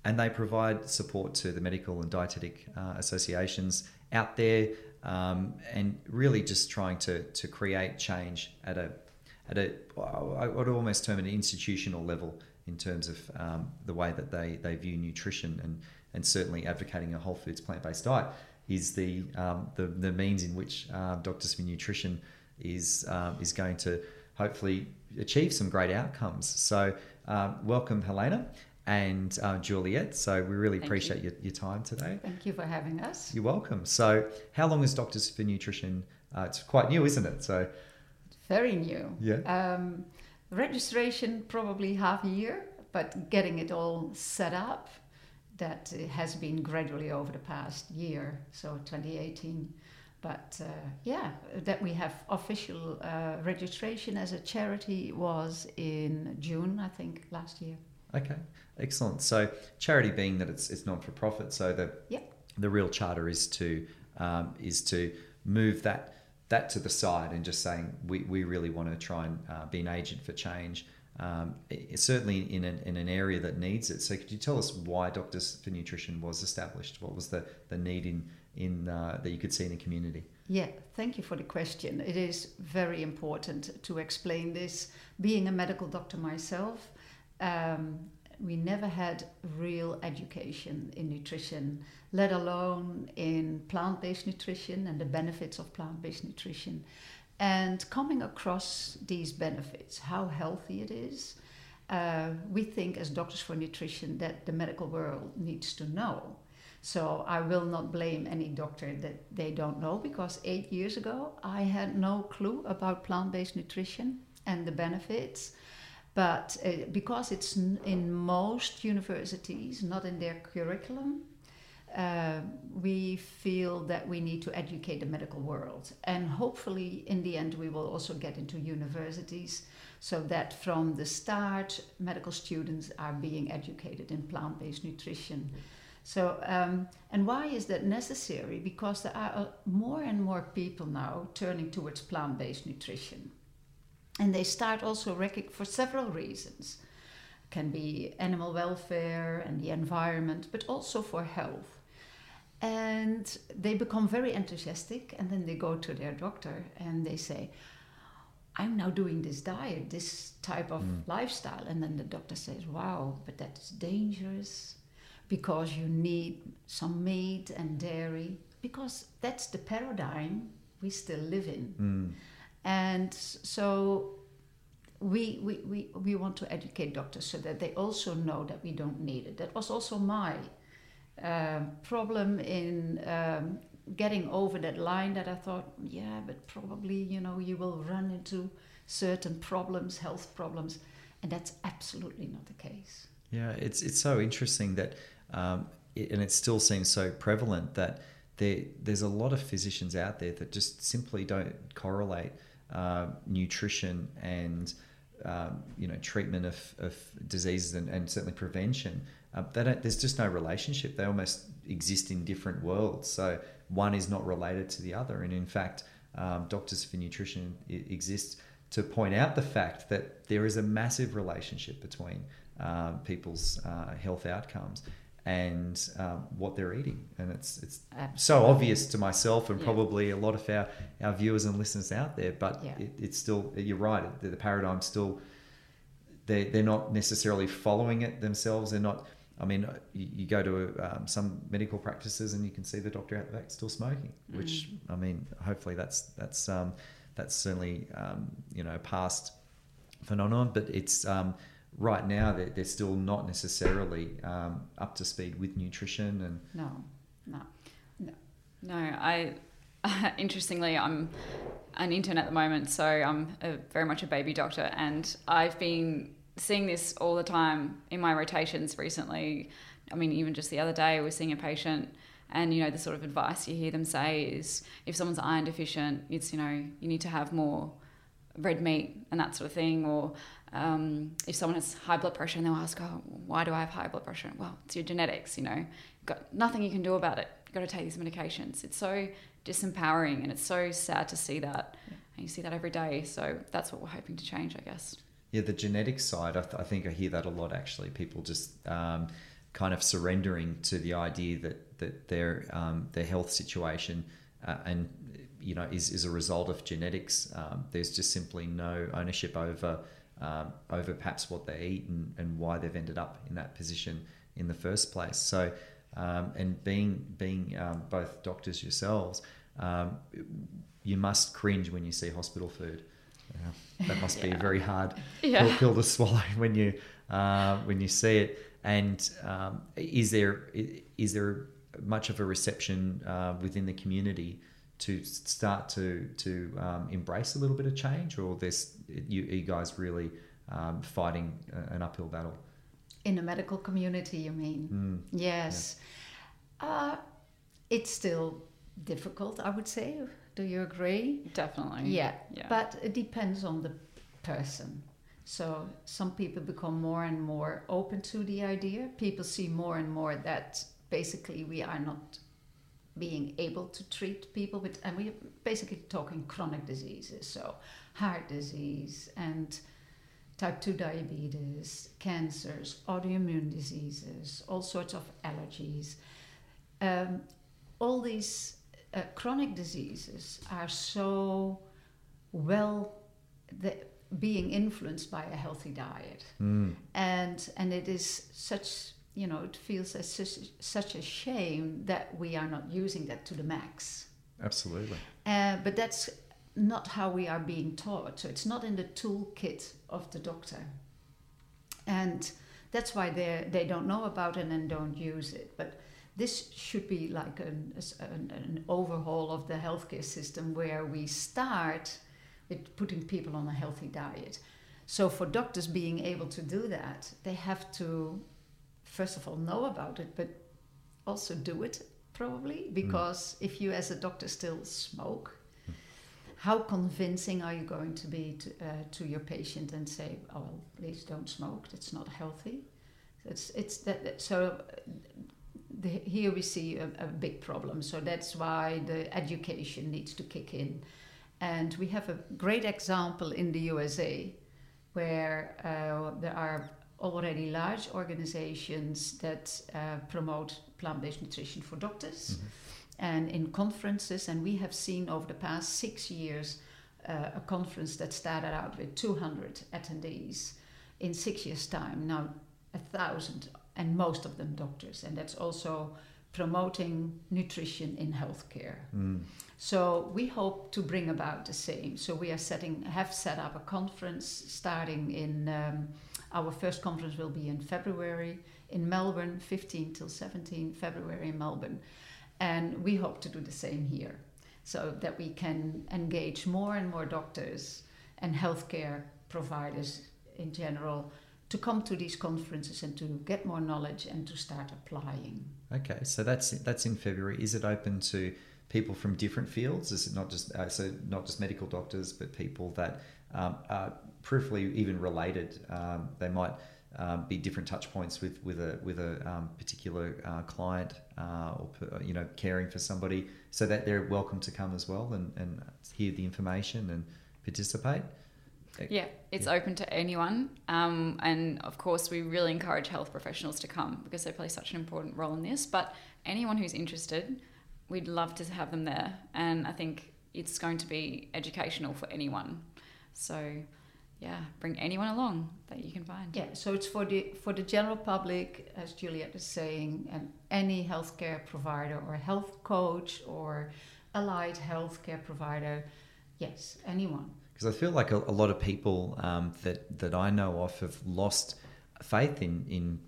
and they provide support to the medical and dietetic uh, associations out there um, and really just trying to, to create change at a at a I would almost term an institutional level in terms of um, the way that they, they view nutrition and, and certainly advocating a whole foods plant based diet is the, um, the the means in which uh, Doctors for Nutrition is um, is going to hopefully achieve some great outcomes. So, um, welcome, Helena and uh, Juliet. So, we really Thank appreciate your, your time today. Thank you for having us. You're welcome. So, how long is Doctors for Nutrition? Uh, it's quite new, isn't it? So, Very new. Yeah. Um, registration probably half a year, but getting it all set up, that has been gradually over the past year, so 2018. But uh, yeah, that we have official uh, registration as a charity was in June, I think, last year. okay, excellent. So, charity being that it's it's non for profit, so the Yeah. the real charter is to um, is to move that that to the side and just saying we, we really want to try and uh, be an agent for change. Um, i- certainly in an, in an area that needs it. So could you tell us why Doctors for Nutrition was established? What was the, the need in in uh, that you could see in the community? Yeah, thank you for the question. It is very important to explain this. Being a medical doctor myself, um, we never had real education in nutrition, let alone in plant based nutrition and the benefits of plant based nutrition. And coming across these benefits, how healthy it is, uh, we think as doctors for nutrition that the medical world needs to know. So I will not blame any doctor that they don't know because eight years ago I had no clue about plant based nutrition and the benefits. But uh, because it's in most universities, not in their curriculum, uh, we feel that we need to educate the medical world. And hopefully, in the end, we will also get into universities so that from the start, medical students are being educated in plant based nutrition. So, um, and why is that necessary? Because there are uh, more and more people now turning towards plant based nutrition. And they start also for several reasons. Can be animal welfare and the environment, but also for health. And they become very enthusiastic, and then they go to their doctor and they say, I'm now doing this diet, this type of Mm. lifestyle. And then the doctor says, Wow, but that's dangerous because you need some meat and dairy, because that's the paradigm we still live in. Mm. And so we, we, we, we want to educate doctors so that they also know that we don't need it. That was also my um problem in um, getting over that line that I thought, yeah, but probably, you know, you will run into certain problems, health problems. And that's absolutely not the case. Yeah, it's it's so interesting that, um, it, and it still seems so prevalent that there there's a lot of physicians out there that just simply don't correlate uh, nutrition and um, you know treatment of, of diseases and, and certainly prevention. Uh, they don't, there's just no relationship. They almost exist in different worlds. So one is not related to the other, and in fact, um, Doctors for Nutrition exists to point out the fact that there is a massive relationship between um, people's uh, health outcomes and um, what they're eating, and it's it's so obvious to myself and Yeah. probably a lot of our, our viewers and listeners out there. But Yeah. it, it's still you're right. The, the paradigm's still they they're not necessarily following it themselves. They're not. I mean, you, you go to um, some medical practices and you can see the doctor out the back still smoking. Which I mean, hopefully that's that's um, that's certainly um, you know past phenomenon, but it's um, right now they're, they're still not necessarily um, up to speed with nutrition and No, no. No, I interestingly I'm an intern at the moment, so I'm a, very much a baby doctor, and I've been seeing this all the time in my rotations recently. I mean, even just the other day, was seeing a patient, and you know, the sort of advice you hear them say is, if someone's iron deficient, it's you know, you need to have more red meat and that sort of thing, or um, if someone has high blood pressure and they'll ask, oh, why do I have high blood pressure? Well, it's your genetics, you know, You've got nothing you can do about it. You've got to take these medications. It's so disempowering and it's so sad to see that. And you see that every day. So that's what we're hoping to change, I guess. Yeah, the genetic side, I, th- I think I hear that a lot actually. People just um, kind of surrendering to the idea that, that their, um, their health situation uh, and you know is, is a result of genetics. Um, there's just simply no ownership over um, over perhaps what they eat and, and why they've ended up in that position in the first place. So um, and being being um, both doctors yourselves, you must cringe when you see hospital food. Yeah, that must be a very hard Yeah. pill, pill to swallow when you uh, when you see it. And um, is there is there much of a reception uh, within the community to start to to um, embrace a little bit of change, or this you, you guys really um, fighting an uphill battle? In the medical community, you mean? Mm. Yes. Uh, it's still difficult, I would say. Do you agree? Definitely. Yeah. Yeah. But it depends on the person. So some people become more and more open to the idea. People see more and more that basically we are not being able to treat people with, and we're basically talking chronic diseases, so heart disease and type 2 diabetes, cancers, autoimmune diseases, all sorts of allergies. Um, all these uh, chronic diseases are so well the, being influenced by a healthy diet. Mm. and and it is such you know it feels as such, such a shame that we are not using that to the max. Absolutely. uh, but that's not how we are being taught. So it's not in the toolkit of the doctor. And that's why they they don't know about it and don't use it. But this should be like an, an, an overhaul of the healthcare system where we start with putting people on a healthy diet. So for doctors being able to do that they have to first of all know about it but also do it probably because if you as a doctor still smoke how convincing are you going to be to, uh, to your patient and say oh well, please don't smoke that's not healthy? It's it's that that- so the, here we see a, a big problem. So that's why the education needs to kick in. And we have a great example in the USA where uh, there are already large organizations that uh, promote plant-based nutrition for doctors and in conferences. And we have seen over the past six years uh, a conference that started out with 200 attendees in six years time. Now a thousand and most of them doctors and that's also promoting nutrition in healthcare Mm. so we hope to bring about the same. So we are setting, have set up a conference starting in. Um, our first conference will be in February in Melbourne, 15 till 17 February in Melbourne, and we hope to do the same here, so that we can engage more and more doctors and healthcare providers in general to come to these conferences and to get more knowledge and to start applying. Okay, so that's that's in February. Is it open to people from different fields? Is it not just uh, so not just medical doctors, but people that um, are peripherally even related? Um, they might um, be different touch points with with a with a um, particular uh, client uh, or you know caring for somebody, so that they're welcome to come as well and, and hear the information and participate. Yeah, it's open to anyone. Um, and of course, we really encourage health professionals to come because they play such an important role in this. But anyone who's interested, we'd love to have them there. And I think it's going to be educational for anyone. So, yeah, bring anyone along that you can find. Yeah, so it's for the for the general public, as Juliet is saying, and any healthcare provider or health coach or allied healthcare provider. Yes, anyone. Because I feel like a, a lot of people um, that that I know of have lost faith in in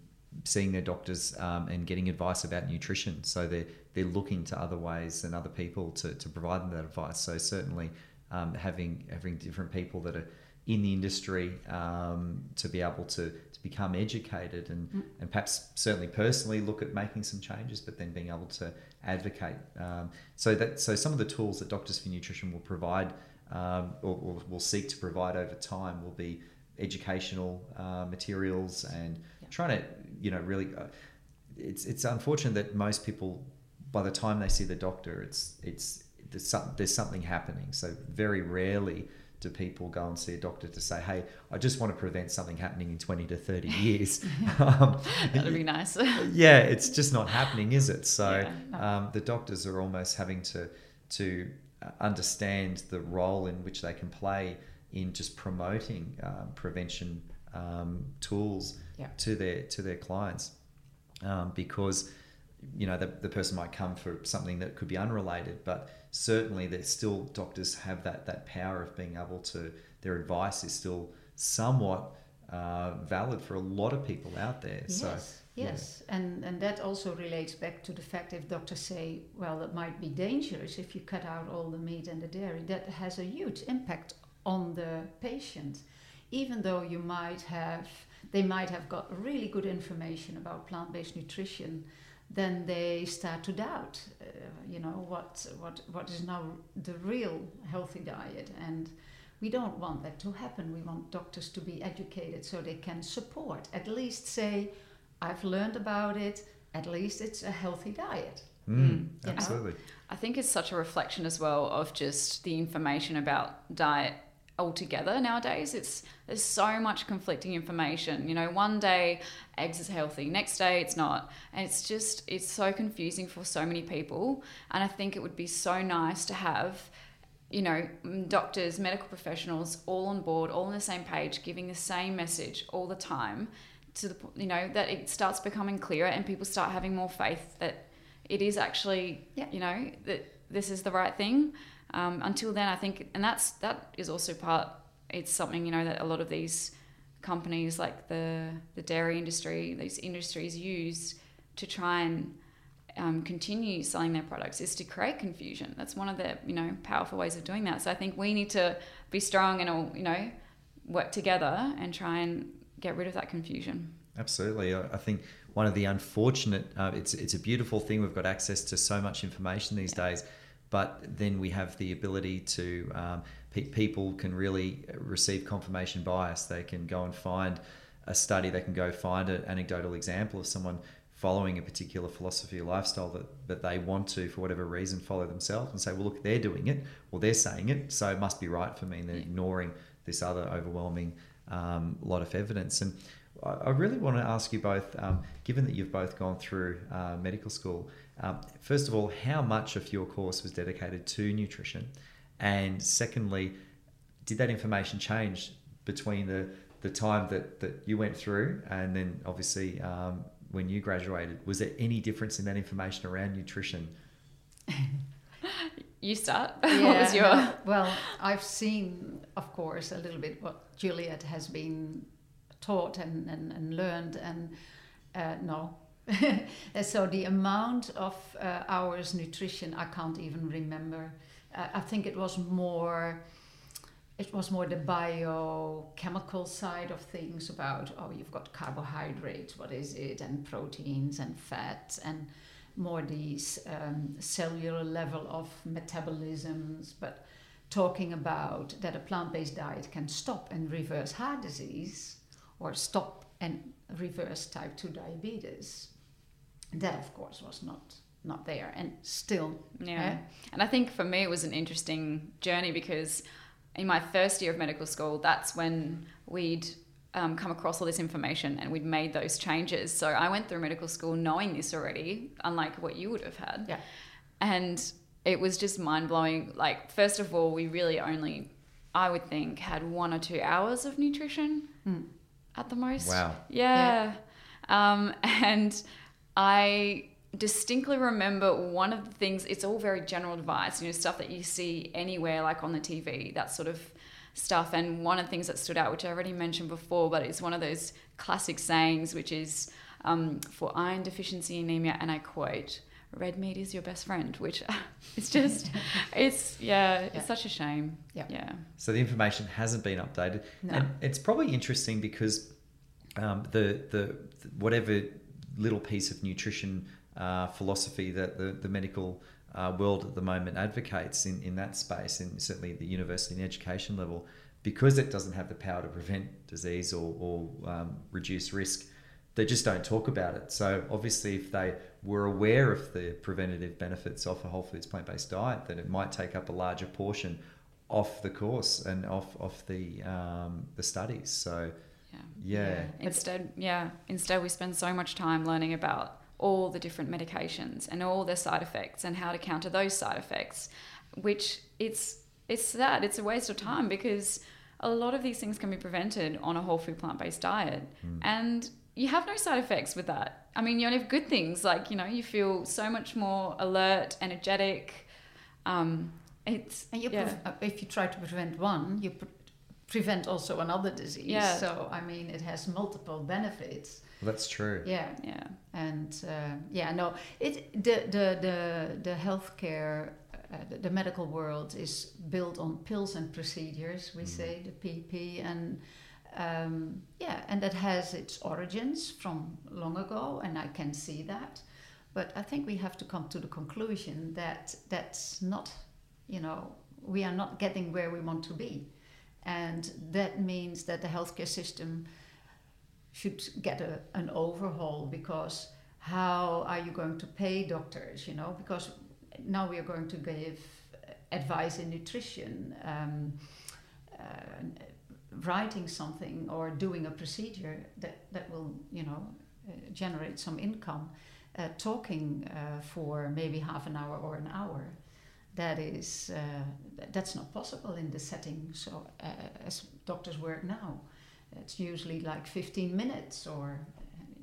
seeing their doctors um, and getting advice about nutrition. So they're they're looking to other ways and other people to, to provide them that advice. So certainly um, having having different people that are in the industry um, to be able to, to become educated and, Mm. and perhaps certainly personally look at making some changes, but then being able to advocate. Um, so that so some of the tools that Doctors for Nutrition will provide um, or, or will seek to provide over time will be educational uh, materials and Yeah. trying to you know really. Uh, it's it's unfortunate that most people by the time they see the doctor, it's it's there's, some, there's something happening. So very rarely do people go and see a doctor to say, "Hey, I just want to prevent something happening in 20 to 30 years." um, That'd be nice. yeah, it's just not happening, is it? So Yeah, no. um, the doctors are almost having to to understand the role in which they can play in just promoting um, prevention um, tools Yeah. to their to their clients, um, because you know, the, the person might come for something that could be unrelated, but certainly there's still doctors have that that power of being able to their advice is still somewhat uh, valid for a lot of people out there. Yes, so yes, and and that also relates back to the fact if doctors say, well, it might be dangerous if you cut out all the meat and the dairy, that has a huge impact on the patient, even though you might have they might have got really good information about plant-based nutrition then they start to doubt uh, you know what what what is now the real healthy diet. And we don't want that to happen. We want doctors to be educated so they can support at least say i've learned about it at least it's a healthy diet mm, know? absolutely I think it's such a reflection as well of just the information about diet altogether nowadays. It's there's so much conflicting information. You know, one day eggs is healthy, next day it's not, and it's just it's so confusing for so many people. And I think it would be so nice to have you know, doctors, medical professionals, all on board, all on the same page, giving the same message all the time, to the you know that it starts becoming clearer and people start having more faith that it is actually, Yeah. you know, that this is the right thing. Um, until then, I think, and that's that is also part. It's something you know that a lot of these companies, like the the dairy industry, these industries use to try and um, continue selling their products is to create confusion. That's one of the you know powerful ways of doing that. So I think we need to be strong and all you know work together and try and get rid of that confusion. Absolutely. I think one of the unfortunate, uh, it's, it's a beautiful thing. We've got access to so much information these days, but then we have the ability to, um, pe- people can really receive confirmation bias. They can go and find a study, they can go find an anecdotal example of someone following a particular philosophy or lifestyle that, that they want to, for whatever reason, follow themselves and say, well, look, they're doing it well, they're saying it, so it must be right for me. And they're Yeah. ignoring this other overwhelming um, a lot of evidence. And I I really want to ask you both, um, given that you've both gone through uh, medical school, um, first of all, how much of your course was dedicated to nutrition? And secondly, did that information change between the, the time that, that you went through and then obviously um, when you graduated? Was there any difference in that information around nutrition? You start. what was your? no, well, I've seen, of course, a little bit what Juliet has been taught and, and, and learned, and uh, no. So the amount of uh, hours nutrition, I can't even remember. Uh, I think it was more. It was more the biochemical side of things about oh you've got carbohydrates what is it and proteins and fats and more these um, cellular level of metabolisms, but talking about that a plant-based diet can stop and reverse heart disease or stop and reverse type 2 diabetes. That, of course, was not not there and still. Yeah. eh? And I think for me, it was an interesting journey because in my first year of medical school, that's when we'd um, come across all this information and we'd made those changes. So I went through medical school knowing this already, unlike what you would have had. Yeah. And it was just mind blowing. Like, first of all, we really only, I would think, had one or two hours of nutrition Hmm. at the most. Wow. Yeah. Um, and I distinctly remember one of the things, it's all very general advice, you know, stuff that you see anywhere, like on the TV, that sort of stuff. And one of the things that stood out, which I already mentioned before, but it's one of those classic sayings, which is um, for iron deficiency anemia, and I quote, red meat is your best friend, which it's just, it's, yeah, it's Yeah. such a shame. Yeah. Yeah. So the information hasn't been updated, No. and it's probably interesting because um, the the whatever little piece of nutrition uh, philosophy that the the medical uh, world at the moment advocates in, in that space, and certainly at the university and education level, because it doesn't have the power to prevent disease or, or um, reduce risk, they just don't talk about it. So obviously, if they were aware of the preventative benefits of a whole foods plant based diet, then it might take up a larger portion off the course and off off the um, the studies. So Yeah. yeah, Instead, yeah, instead we spend so much time learning about all the different medications and all their side effects and how to counter those side effects, which it's it's sad. It's a waste of time because a lot of these things can be prevented on a whole food plant based diet, Mm. and you have no side effects with that. I mean, you only have good things. Like, you know, you feel so much more alert, energetic. Um, it's, And you yeah. pre- uh, if you try to prevent one, you pre- prevent also another disease. Yeah. So I mean, it has multiple benefits. That's true. Yeah. yeah. And uh, yeah, no, it the the the the healthcare, uh, the, the medical world is built on pills and procedures. We Mm. say the PP, and um, yeah, and that has its origins from long ago, and I can see that. But I think we have to come to the conclusion that that's not, you know, we are not getting where we want to be, and that means that the healthcare system should get a, an overhaul because how are you going to pay doctors you know? Because now we are going to give advice in nutrition um, uh, writing something or doing a procedure that, that will you know uh, generate some income uh, talking uh, for maybe half an hour or an hour. That is uh, that's not possible in the setting. So uh, as doctors work now it's usually like 15 minutes or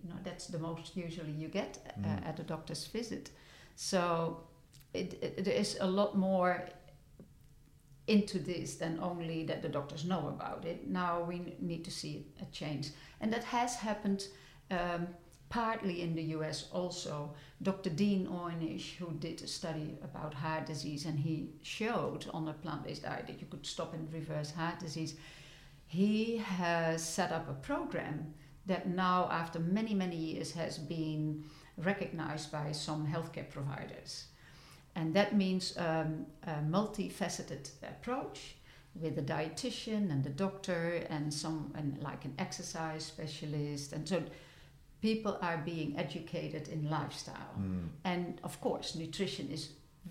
you know that's the most usually you get uh, Mm. at a doctor's visit so it, it, there is a lot more into this than only that the doctors know about it now we need to see a change and that has happened um, partly in the US also Dr. Dean Ornish who did a study about heart disease and he showed on a plant-based diet that you could stop and reverse heart disease he has set up a program that now, after many, many years, has been recognized by some healthcare providers. And that means um, a multifaceted approach with a dietitian and a doctor and some and like an exercise specialist and so people are being educated in lifestyle Mm. and of course nutrition is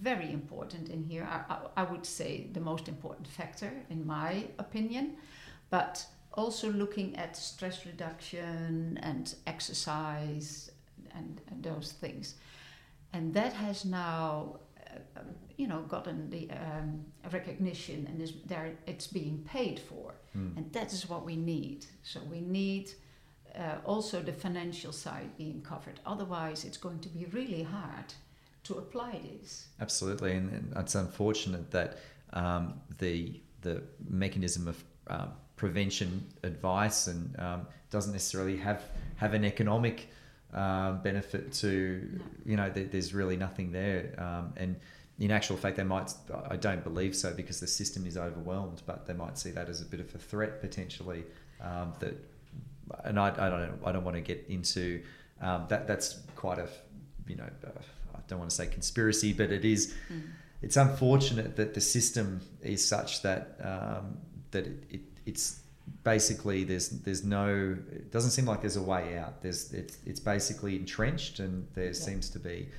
very important in here I, I, I would say the most important factor in my opinion but also looking at stress reduction and exercise and, and those things. And that has now uh, you know gotten the um, recognition and is there it's being paid for. Mm. and that is what we need. So we need uh, also the financial side being covered. Otherwise it's going to be really hard to apply this. Absolutely, and, and it's unfortunate that um, the the mechanism of uh, prevention advice and um, doesn't necessarily have have an economic um, benefit to you know there, there's really nothing there um, and in actual fact they might I don't believe so because the system is overwhelmed but they might see that as a bit of a threat potentially um, that and I, I don't I don't want to get into um, that that's quite a you know uh, I don't want to say conspiracy but it is Mm. it's unfortunate that the system is such that um, that it, it, it's basically there's there's no it doesn't seem like there's a way out. There's it's, it's basically entrenched and there Yeah. seems to be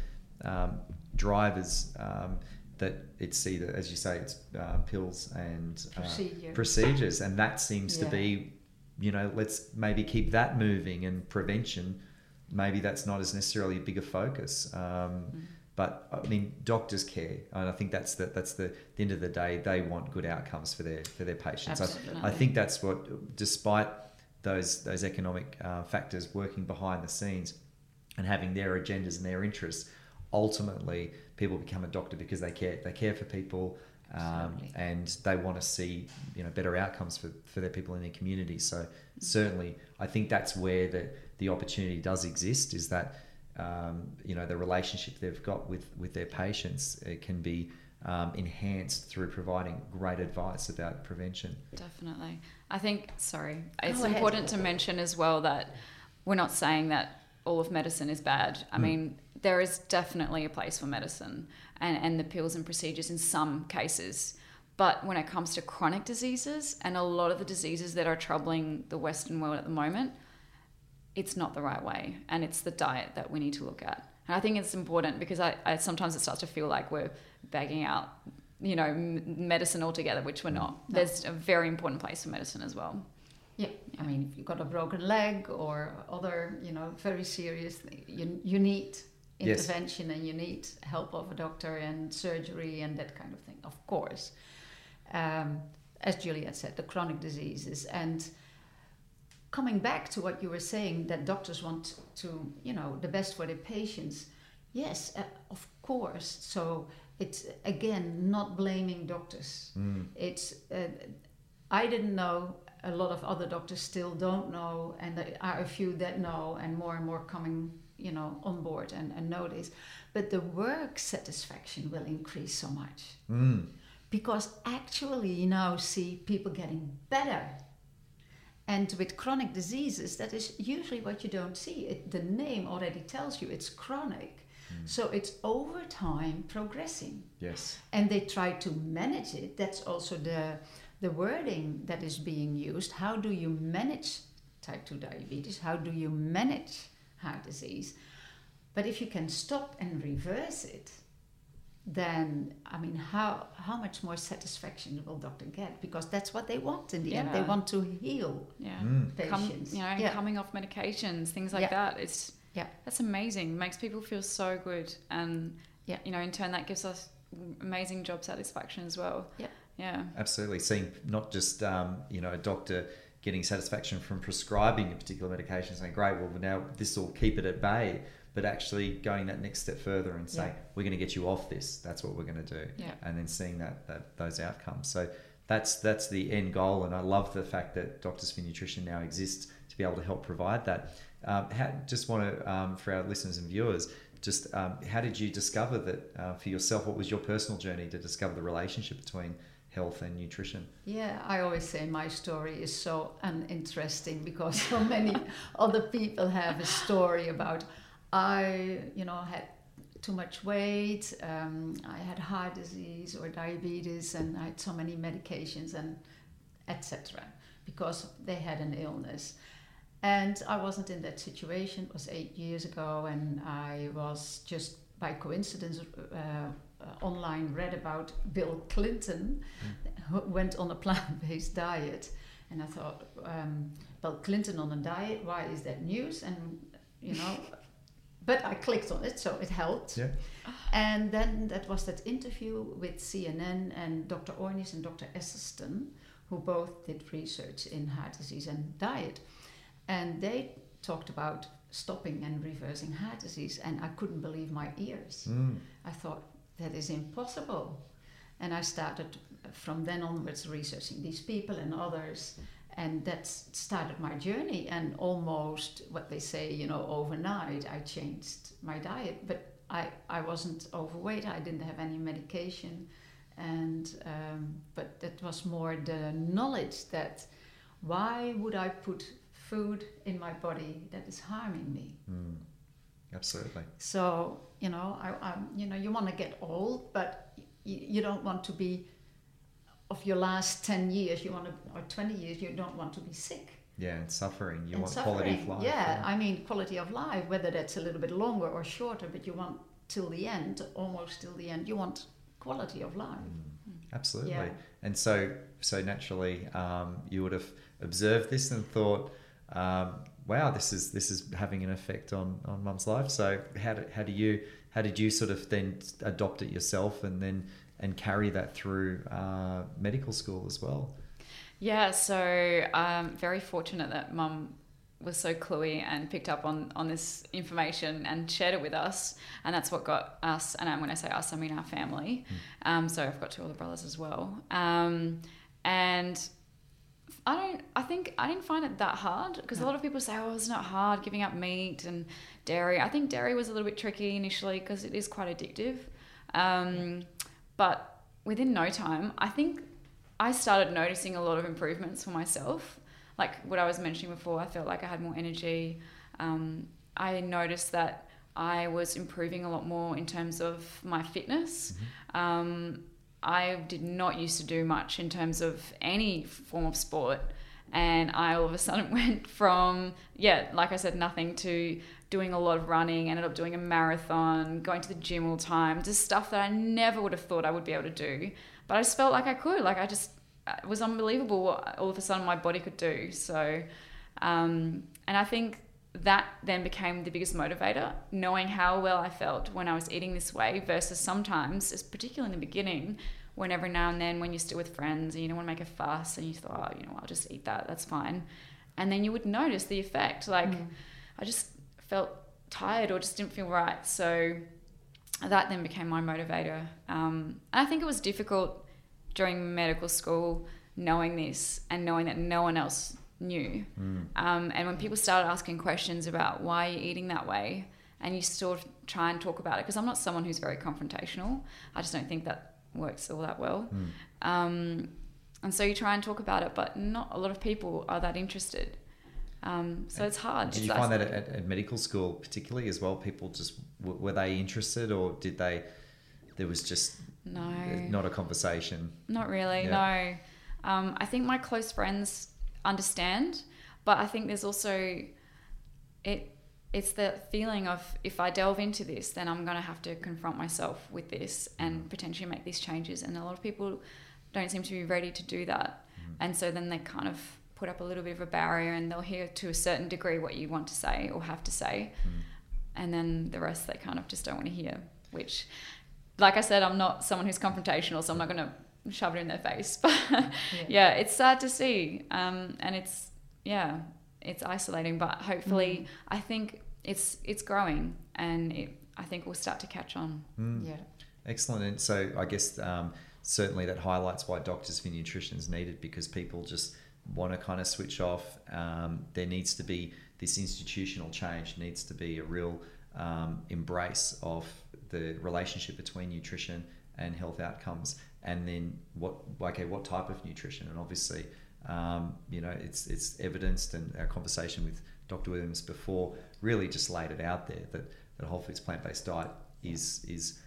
um, drivers um, that it's either as you say it's uh, pills and uh, procedure. procedures. And that seems to be you know let's maybe keep that moving and prevention. Maybe that's not as necessarily a bigger focus. Um, Mm. But I mean doctors care and I think that's the that's the, the end of the day they want good outcomes for their for their patients. I, Absolutely. I think that's what despite those those economic uh, factors working behind the scenes and having their agendas and their interests ultimately people become a doctor because they care they care for people um, and they want to see you know better outcomes for, for their people in their community. So certainly I think that's where the the opportunity does exist is that um, you know the relationship they've got with with their patients it can be um, enhanced through providing great advice about prevention Definitely. I think, sorry, it's Go ahead. important to mention as well that we're not saying that all of medicine is bad. I Mm. mean, there is definitely a place for medicine and, and the pills and procedures in some cases. But when it comes to chronic diseases and a lot of the diseases that are troubling the Western world at the moment, it's not the right way. And it's the diet that we need to look at. And I think it's important because I, I sometimes it starts to feel like we're bagging out, you know, m- medicine altogether, which we're not. No. There's a very important place for medicine as well. Yeah, I mean, if you've got a broken leg or other, you know, very serious, you you need Yes. intervention and you need help of a doctor and surgery and that kind of thing, of course. Um, as Juliet said, the chronic diseases and coming back to what you were saying, that doctors want to, you know, the best for their patients. Yes, uh, of course. So it's again not blaming doctors. Mm. It's uh, I didn't know. A lot of other doctors still don't know, and there are a few that know, and more and more coming, you know, on board and, and know this. But the work satisfaction will increase so much Mm. because actually you now see people getting better. And with chronic diseases, that is usually what you don't see. It, the name already tells you it's chronic. Hmm. So it's over time progressing. Yes. And they try to manage it. That's also the, the wording that is being used. How do you manage type 2 diabetes? How do you manage heart disease? But if you can stop and reverse it, then I mean, how how much more satisfaction will doctor get? Because that's what they want in the end. They want to heal Yeah. Mm. Come, patients. you know, yeah. coming off medications, things like Yeah. that. It's Yeah. that's amazing. Makes people feel so good, and Yeah. you know, in turn, that gives us amazing job satisfaction as well. Yeah. Yeah. Absolutely. Seeing not just um, you know a doctor getting satisfaction from prescribing a particular medication, saying, "Great, well now this will keep it at bay," but actually going that next step further and saying, Yeah. "We're going to get you off this. That's what we're going to do," Yeah. and then seeing that that those outcomes. So that's that's the end goal, and I love the fact that Doctors for Nutrition now exists to be able to help provide that. Um, how, just want to um, for our listeners and viewers. Just um, how did you discover that uh, for yourself? What was your personal journey to discover the relationship between health and nutrition? Yeah, I always say my story is so uninteresting because so many other people have a story about I, you know, had too much weight, um, I had heart disease or diabetes, and I had so many medications and etc. because they had an illness. And I wasn't in that situation. It was eight years ago, and I was just by coincidence uh, uh, online read about Bill Clinton, who went on a plant-based diet, and I thought, um, Bill Clinton on a diet, why is that news? And you know, but I clicked on it, so it helped. Yeah. And then that was that interview with CNN and Dr. Ornish and Dr. Esselstyn, who both did research in heart disease and diet. And they talked about stopping and reversing heart disease, and I couldn't believe my ears. Mm. I thought, that is impossible. And I started from then onwards researching these people and others. And that started my journey. And almost what they say, you know, overnight, I changed my diet. But I, I wasn't overweight, I didn't have any medication. And, um, but that was more the knowledge that why would I put food in my body that is harming me? Mm. Absolutely. So you know, I, I you know, you want to get old, but you, you don't want to be of your last ten years. You want to, or twenty years. You don't want to be sick Yeah, and suffering. You and want suffering. quality of life. Yeah, I mean quality of life. Whether that's a little bit longer or shorter, but you want till the end, almost till the end. You want quality of life. Mm. Absolutely. Yeah. And so, so naturally, um, you would have observed this and thought, um, "Wow, this is this is having an effect on on Mum's life." So, how did how do you how did you sort of then adopt it yourself and then and carry that through uh, medical school as well? Yeah, so I'm very fortunate that mum was so cluey and picked up on, on this information and shared it with us. And that's what got us, and when I say us, I mean our family. Um, so I've got two older brothers as well. Um, and I don't, I think I didn't find it that hard because a lot of people say, oh, it's not hard giving up meat and dairy. I think dairy was a little bit tricky initially because it is quite addictive. Um, but within no time, I think I started noticing a lot of improvements for myself. Like what I was mentioning before, I felt like I had more energy. Um, I noticed that I was improving a lot more in terms of my fitness. Um, I did not used to do much in terms of any form of sport. And I all of a sudden went from, yeah, like I said, nothing to doing a lot of running, ended up doing a marathon, going to the gym all the time, just stuff that I never would have thought I would be able to do. But I just felt like I could. Like I just, it was unbelievable what all of a sudden my body could do. So, um, and I think that then became the biggest motivator, knowing how well I felt when I was eating this way versus sometimes, particularly in the beginning, when every now and then when you're still with friends and you don't want to make a fuss and you thought, oh, you know, I'll just eat that, that's fine. and then you would notice the effect. Like I just felt tired or just didn't feel right. So that then became my motivator. Um, and I think it was difficult during medical school knowing this and knowing that no one else knew. Um, and when people started asking questions about why you're eating that way, and you sort of try and talk about it, because I'm not someone who's very confrontational. I just don't think that works all that well. Um, and so you try and talk about it, but not a lot of people are that interested. Um, so it's hard. Did It's you find that at, at medical school, particularly as well? People just were they interested, or did they? There was just No. not a conversation. Not really, no. Um, I think my close friends understand, but I think there's also it. It's the feeling of if I delve into this, then I'm going to have to confront myself with this and potentially make these changes. And a lot of people don't seem to be ready to do that, and so then they kind of put up a little bit of a barrier, and they'll hear to a certain degree what you want to say or have to say, and then the rest they kind of just don't want to hear. Which, like I said, I'm not someone who's confrontational, so I'm not going to shove it in their face. But yeah, it's sad to see, um, and it's yeah, it's isolating. But hopefully, I think it's it's growing, and it, I think we'll start to catch on. Yeah. Excellent. And so I guess um, certainly that highlights why Doctors for Nutrition is needed because people just want to kind of switch off. Um, there needs to be this institutional change, needs to be a real um, embrace of the relationship between nutrition and health outcomes. And then what, okay, what type of nutrition? And obviously, um, you know, it's, it's evidenced, and our conversation with Dr. Williams before really just laid it out there that, that whole foods plant based diet is, is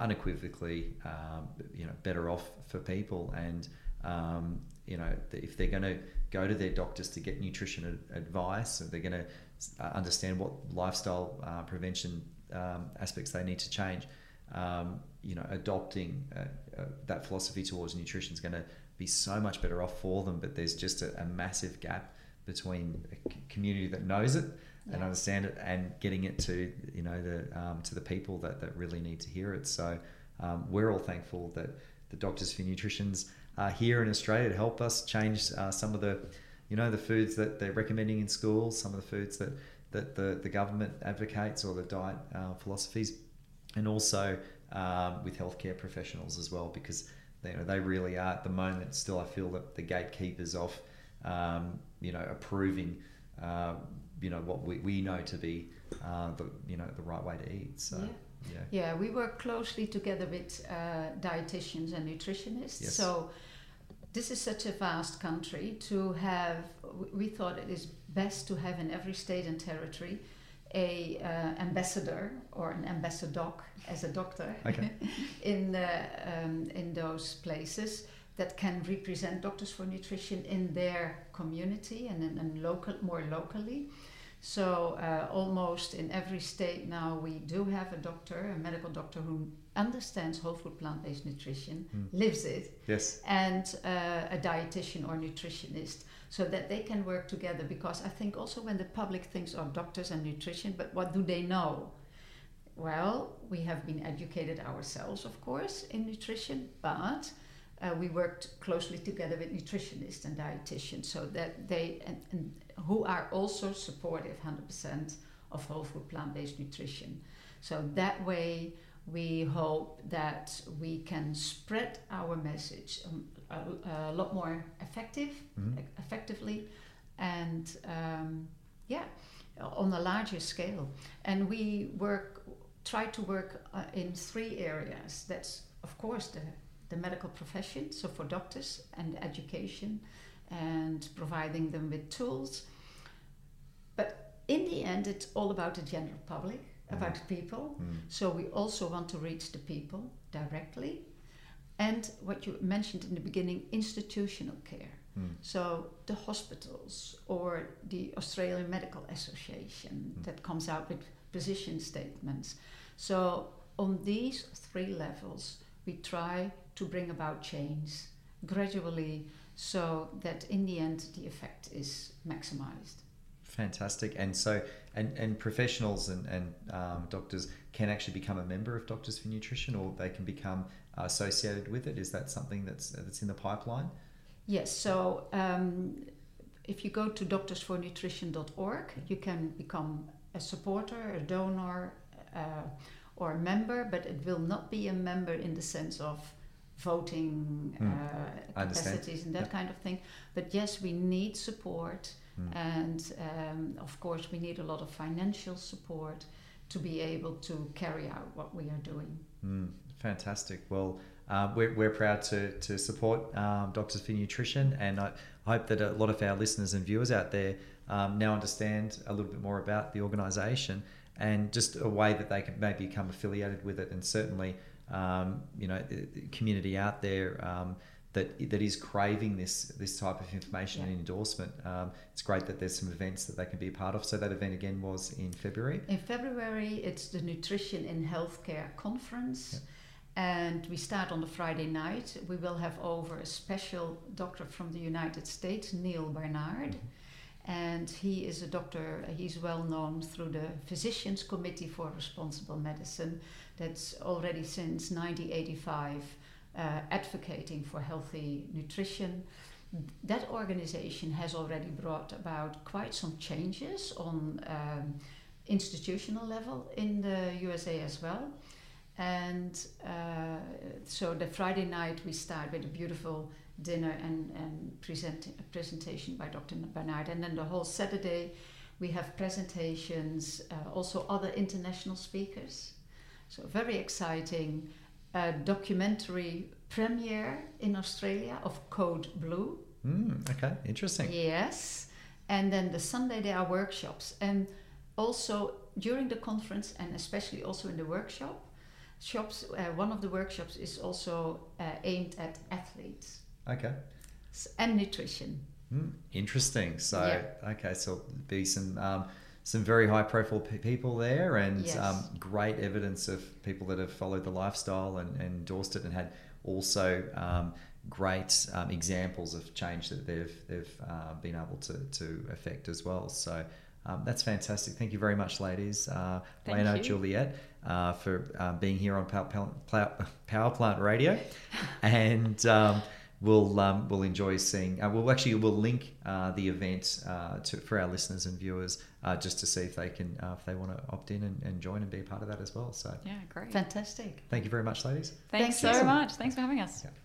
unequivocally, um, you know, better off for people. And um, you know, if they're going to go to their doctors to get nutrition advice, or they're going to uh, understand what lifestyle uh, prevention um, aspects they need to change, um, you know, adopting uh, uh, that philosophy towards nutrition is going to be so much better off for them. But there's just a, a massive gap between a community that knows it and Yeah. understand it and getting it to you know the um, to the people that, that really need to hear it so um, we're all thankful that the doctors for nutritions are here in australia to help us change uh, some of the you know the foods that they're recommending in schools some of the foods that that the, the government advocates or the diet uh, philosophies and also um, with healthcare professionals as well because they, you know, they really are at the moment still I feel that the gatekeepers of um, you know approving uh, you know what we, we know to be uh, the you know the right way to eat so Yeah. Yeah, Yeah, we work closely together with uh, dietitians and nutritionists. Yes. So this is such a vast country to have. we- thought it is best to have in every state and territory a uh, ambassador or an ambassador as a doctor Okay. in uh, um, in those places that can represent doctors for nutrition in their community and in, and local more locally. So uh, almost in every state now we do have a doctor, a medical doctor who understands whole food plant-based nutrition, Mm. lives it, yes and uh, a dietitian or nutritionist so that they can work together because i think also when the public thinks of doctors and nutrition but what do they know well we have been educated ourselves of course in nutrition but uh, we worked closely together with nutritionists and dietitians so that they and, and who are also supportive 100% of whole food plant-based nutrition so that way we hope that we can spread our message um, a, a lot more effective, Mhm. effectively, and um, yeah, on a larger scale. And we work, try to work uh, in three areas. That's of course the the medical profession, so for doctors and education, and providing them with tools. In the end, it's all about the general public, about the people. Mm. So we also want to reach the people directly. And what you mentioned in the beginning, institutional care. Mm. So the hospitals or the Australian Medical Association Mm. that comes out with position statements. So on these three levels, we try to bring about change gradually so that in the end the effect is maximized. Fantastic. And so, and, and professionals and, and um, doctors can actually become a member of Doctors for Nutrition or they can become associated with it. Is that something that's, that's in the pipeline? Yes, so um, if you go to doctorsfornutrition.org, you can become a supporter, a donor, uh, or a member, but it will not be a member in the sense of voting Hmm. uh, capacities and that Yep. kind of thing. But yes, we need support, Hmm. and um, of course, we need a lot of financial support to be able to carry out what we are doing. Mm, fantastic. Well, uh, we're, we're proud to, to support um, Doctors for Nutrition, and I hope that a lot of our listeners and viewers out there um, now understand a little bit more about the organisation and just a way that they can maybe become affiliated with it, and certainly, um, you know, the the community out there. That, that is craving this this type of information Yeah. and endorsement. Um, it's great that there's some events that they can be a part of. So that event again was in February. In February, it's the Nutrition in Healthcare Conference. And we start on the Friday night. We will have over a special doctor from the United States, Neal Barnard. And he is a doctor, he's well known through the Physicians Committee for Responsible Medicine, that's already since 1985 uh, advocating for healthy nutrition. That organization has already brought about quite some changes on um, institutional level in the USA as well. And uh, so the Friday night we start with a beautiful dinner and, and present, a presentation by Dr. Barnard. And then the whole Saturday we have presentations, uh, also other international speakers. So very exciting. A documentary premiere in Australia of Code Blue. Mm, okay, interesting. Yes. And then the Sunday there are workshops. And also during the conference and especially also in the workshop, shops, uh, one of the workshops is also uh, aimed at athletes Okay. and nutrition. Hmm, interesting. So Yeah. okay, so be some um, some very high profile pe- people there, and Yes. um, great evidence of people that have followed the lifestyle and, and endorsed it, and had also um, great um, examples of change that they've they've uh, been able to to affect as well. So. Um, that's fantastic. Thank you very much, ladies. Uh, Leno. Juliet, uh, for um, being here on Power, Power, Power Plant Radio. and um, we'll um, we'll enjoy seeing. Uh, we'll actually we'll link uh, the event uh, to for our listeners and viewers uh, just to see if they can uh, if they want to opt in and, and join and be a part of that as well. So Yeah, great. Fantastic. thank you very much, ladies. Thanks Thank so you. much. Thanks for having us. Yeah. Well,